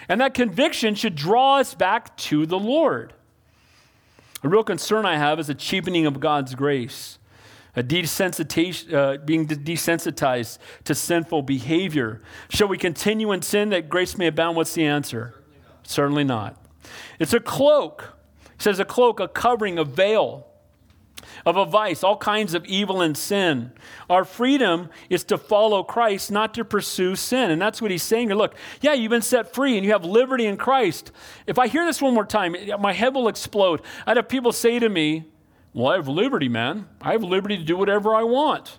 And that conviction should draw us back to the Lord. A real concern I have is a cheapening of God's grace, a desensitization, uh, being desensitized to sinful behavior. Shall we continue in sin that grace may abound? What's the answer? Certainly not. Certainly not. It's a cloak. It says a cloak, a covering, a veil of a vice, all kinds of evil and sin. Our freedom is to follow Christ, not to pursue sin. And that's what he's saying here. Look, yeah, you've been set free and you have liberty in Christ. If I hear this one more time, my head will explode. I'd have people say to me, Well, I have liberty, man. I have liberty to do whatever I want.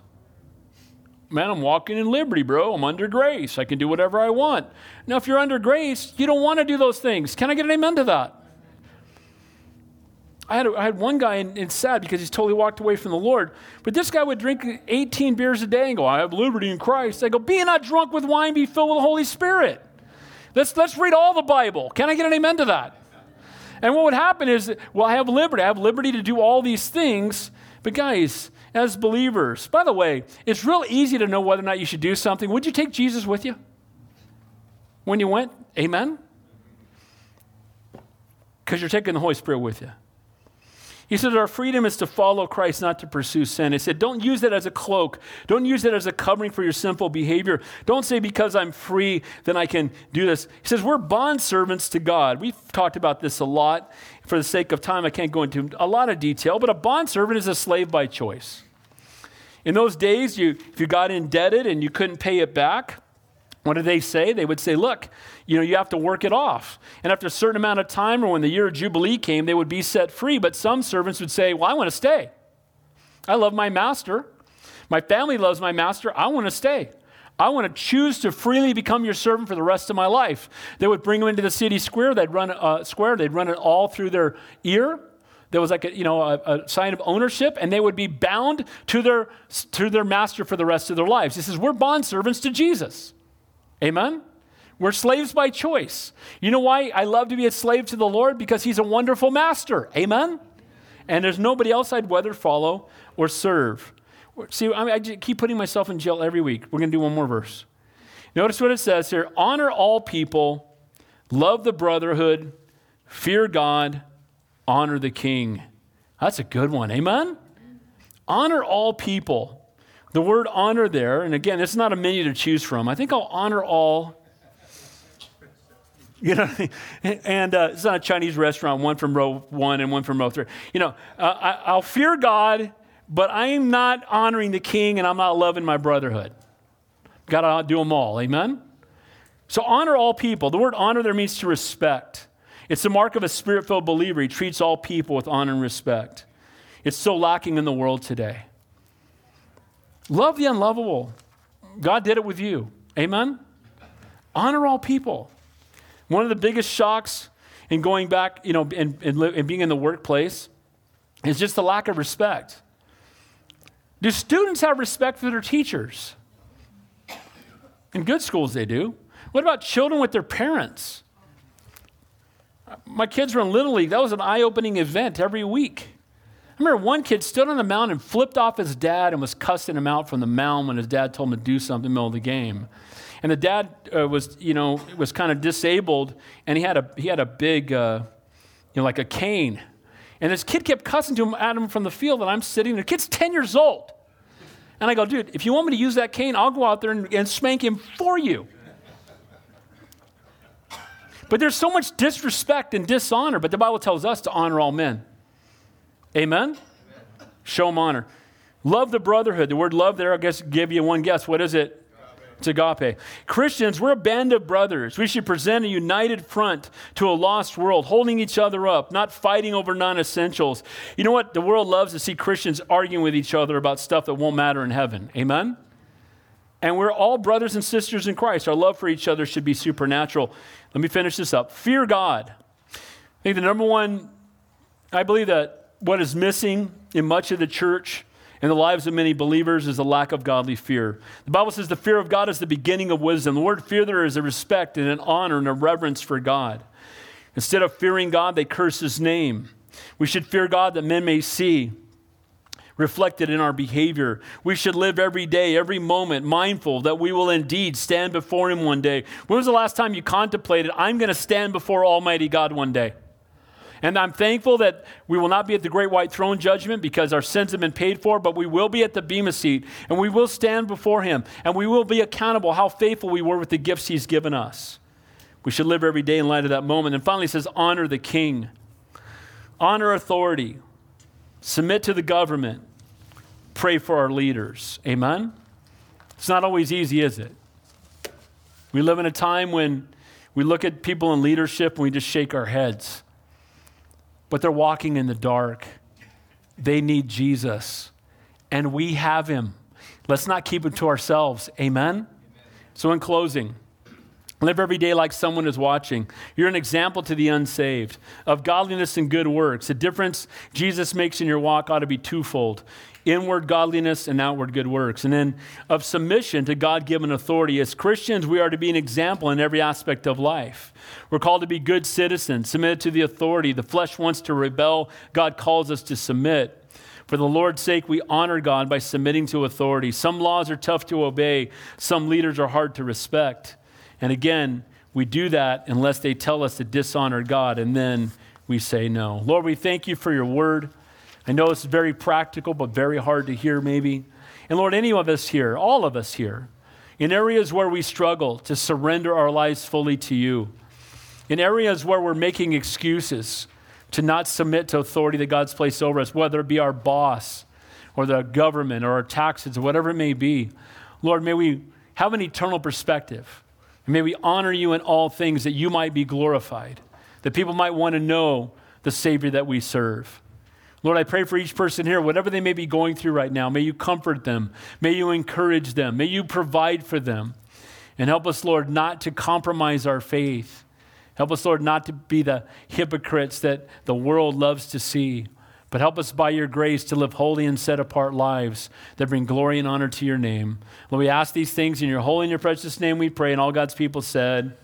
Man, I'm walking in liberty, bro. I'm under grace. I can do whatever I want. Now, if you're under grace, you don't want to do those things. Can I get an amen to that? I had, a, I had one guy, and it's sad because he's totally walked away from the Lord. But this guy would drink 18 beers a day and go, I have liberty in Christ. I go, Be not drunk with wine, be filled with the Holy Spirit. Let's, let's read all the Bible. Can I get an amen to that? And what would happen is, well, I have liberty. I have liberty to do all these things. But guys, as believers, by the way, it's real easy to know whether or not you should do something. Would you take Jesus with you when you went? Amen? Because you're taking the Holy Spirit with you. He says our freedom is to follow Christ, not to pursue sin. He said, don't use that as a cloak. Don't use it as a covering for your sinful behavior. Don't say, because I'm free, then I can do this. He says, we're bond servants to God. We've talked about this a lot. For the sake of time, I can't go into a lot of detail, but a bond servant is a slave by choice. In those days, you, if you got indebted and you couldn't pay it back, what did they say? They would say, look, you know, you have to work it off. And after a certain amount of time, or when the year of Jubilee came, they would be set free. But some servants would say, well, I want to stay. I love my master. My family loves my master. I want to stay. I want to choose to freely become your servant for the rest of my life. They would bring them into the city square. They'd run a uh, square. They'd run it all through their ear. There was like a, you know, a, a, sign of ownership, and they would be bound to their, to their master for the rest of their lives. He says, We're bond servants to Jesus. Amen? We're slaves by choice. You know why I love to be a slave to the Lord? Because He's a wonderful master. Amen? And there's nobody else I'd rather follow or serve. See, I, mean, I keep putting myself in jail every week. We're going to do one more verse. Notice what it says here honor all people, love the brotherhood, fear God, honor the king. That's a good one. Amen? Honor all people. The word honor there, and again, it's not a menu to choose from. I think I'll honor all. You know, and uh, it's not a Chinese restaurant, one from row one and one from row three. You know, uh, I, I'll fear God, but I am not honoring the king and I'm not loving my brotherhood. Got to do them all. Amen? So honor all people. The word honor there means to respect. It's the mark of a spirit filled believer. He treats all people with honor and respect. It's so lacking in the world today. Love the unlovable. God did it with you. Amen? Honor all people. One of the biggest shocks in going back, you know, and, and, and being in the workplace is just the lack of respect. Do students have respect for their teachers? In good schools, they do. What about children with their parents? My kids were in Little League. That was an eye opening event every week. I remember one kid stood on the mound and flipped off his dad and was cussing him out from the mound when his dad told him to do something in the middle of the game. And the dad uh, was, you know, was kind of disabled, and he had a he had a big, uh, you know, like a cane. And this kid kept cussing to him at him from the field, and I'm sitting there. The kid's 10 years old. And I go, dude, if you want me to use that cane, I'll go out there and, and spank him for you. But there's so much disrespect and dishonor, but the Bible tells us to honor all men. Amen? Amen. Show them honor. Love the brotherhood. The word love there, I guess, give you one guess. What is it? It's agape. Christians, we're a band of brothers. We should present a united front to a lost world, holding each other up, not fighting over non essentials. You know what? The world loves to see Christians arguing with each other about stuff that won't matter in heaven. Amen? And we're all brothers and sisters in Christ. Our love for each other should be supernatural. Let me finish this up. Fear God. I think the number one, I believe that what is missing in much of the church in the lives of many believers is a lack of godly fear. The Bible says the fear of God is the beginning of wisdom. The word fear there is a respect and an honor and a reverence for God. Instead of fearing God, they curse his name. We should fear God that men may see reflected in our behavior. We should live every day, every moment, mindful that we will indeed stand before Him one day. When was the last time you contemplated, I'm going to stand before Almighty God one day? And I'm thankful that we will not be at the great white throne judgment because our sins have been paid for, but we will be at the Bema seat and we will stand before him and we will be accountable how faithful we were with the gifts he's given us. We should live every day in light of that moment. And finally, it says, honor the king, honor authority, submit to the government, pray for our leaders. Amen? It's not always easy, is it? We live in a time when we look at people in leadership and we just shake our heads but they're walking in the dark. They need Jesus, and we have him. Let's not keep it to ourselves. Amen? Amen? So, in closing, live every day like someone is watching. You're an example to the unsaved of godliness and good works. The difference Jesus makes in your walk ought to be twofold inward godliness and outward good works. And then of submission to God given authority. As Christians, we are to be an example in every aspect of life. We're called to be good citizens, submitted to the authority. The flesh wants to rebel, God calls us to submit. For the Lord's sake, we honor God by submitting to authority. Some laws are tough to obey, some leaders are hard to respect. And again, we do that unless they tell us to dishonor God, and then we say no. Lord, we thank you for your word. I know it's very practical, but very hard to hear, maybe. And Lord, any of us here, all of us here, in areas where we struggle to surrender our lives fully to you, in areas where we're making excuses to not submit to authority that God's placed over us, whether it be our boss or the government or our taxes or whatever it may be, Lord, may we have an eternal perspective. And may we honor you in all things that you might be glorified, that people might want to know the Savior that we serve. Lord, I pray for each person here, whatever they may be going through right now, may you comfort them. May you encourage them. May you provide for them. And help us, Lord, not to compromise our faith. Help us, Lord, not to be the hypocrites that the world loves to see, but help us by your grace to live holy and set apart lives that bring glory and honor to your name. Lord, we ask these things in your holy and your precious name we pray, and all God's people said,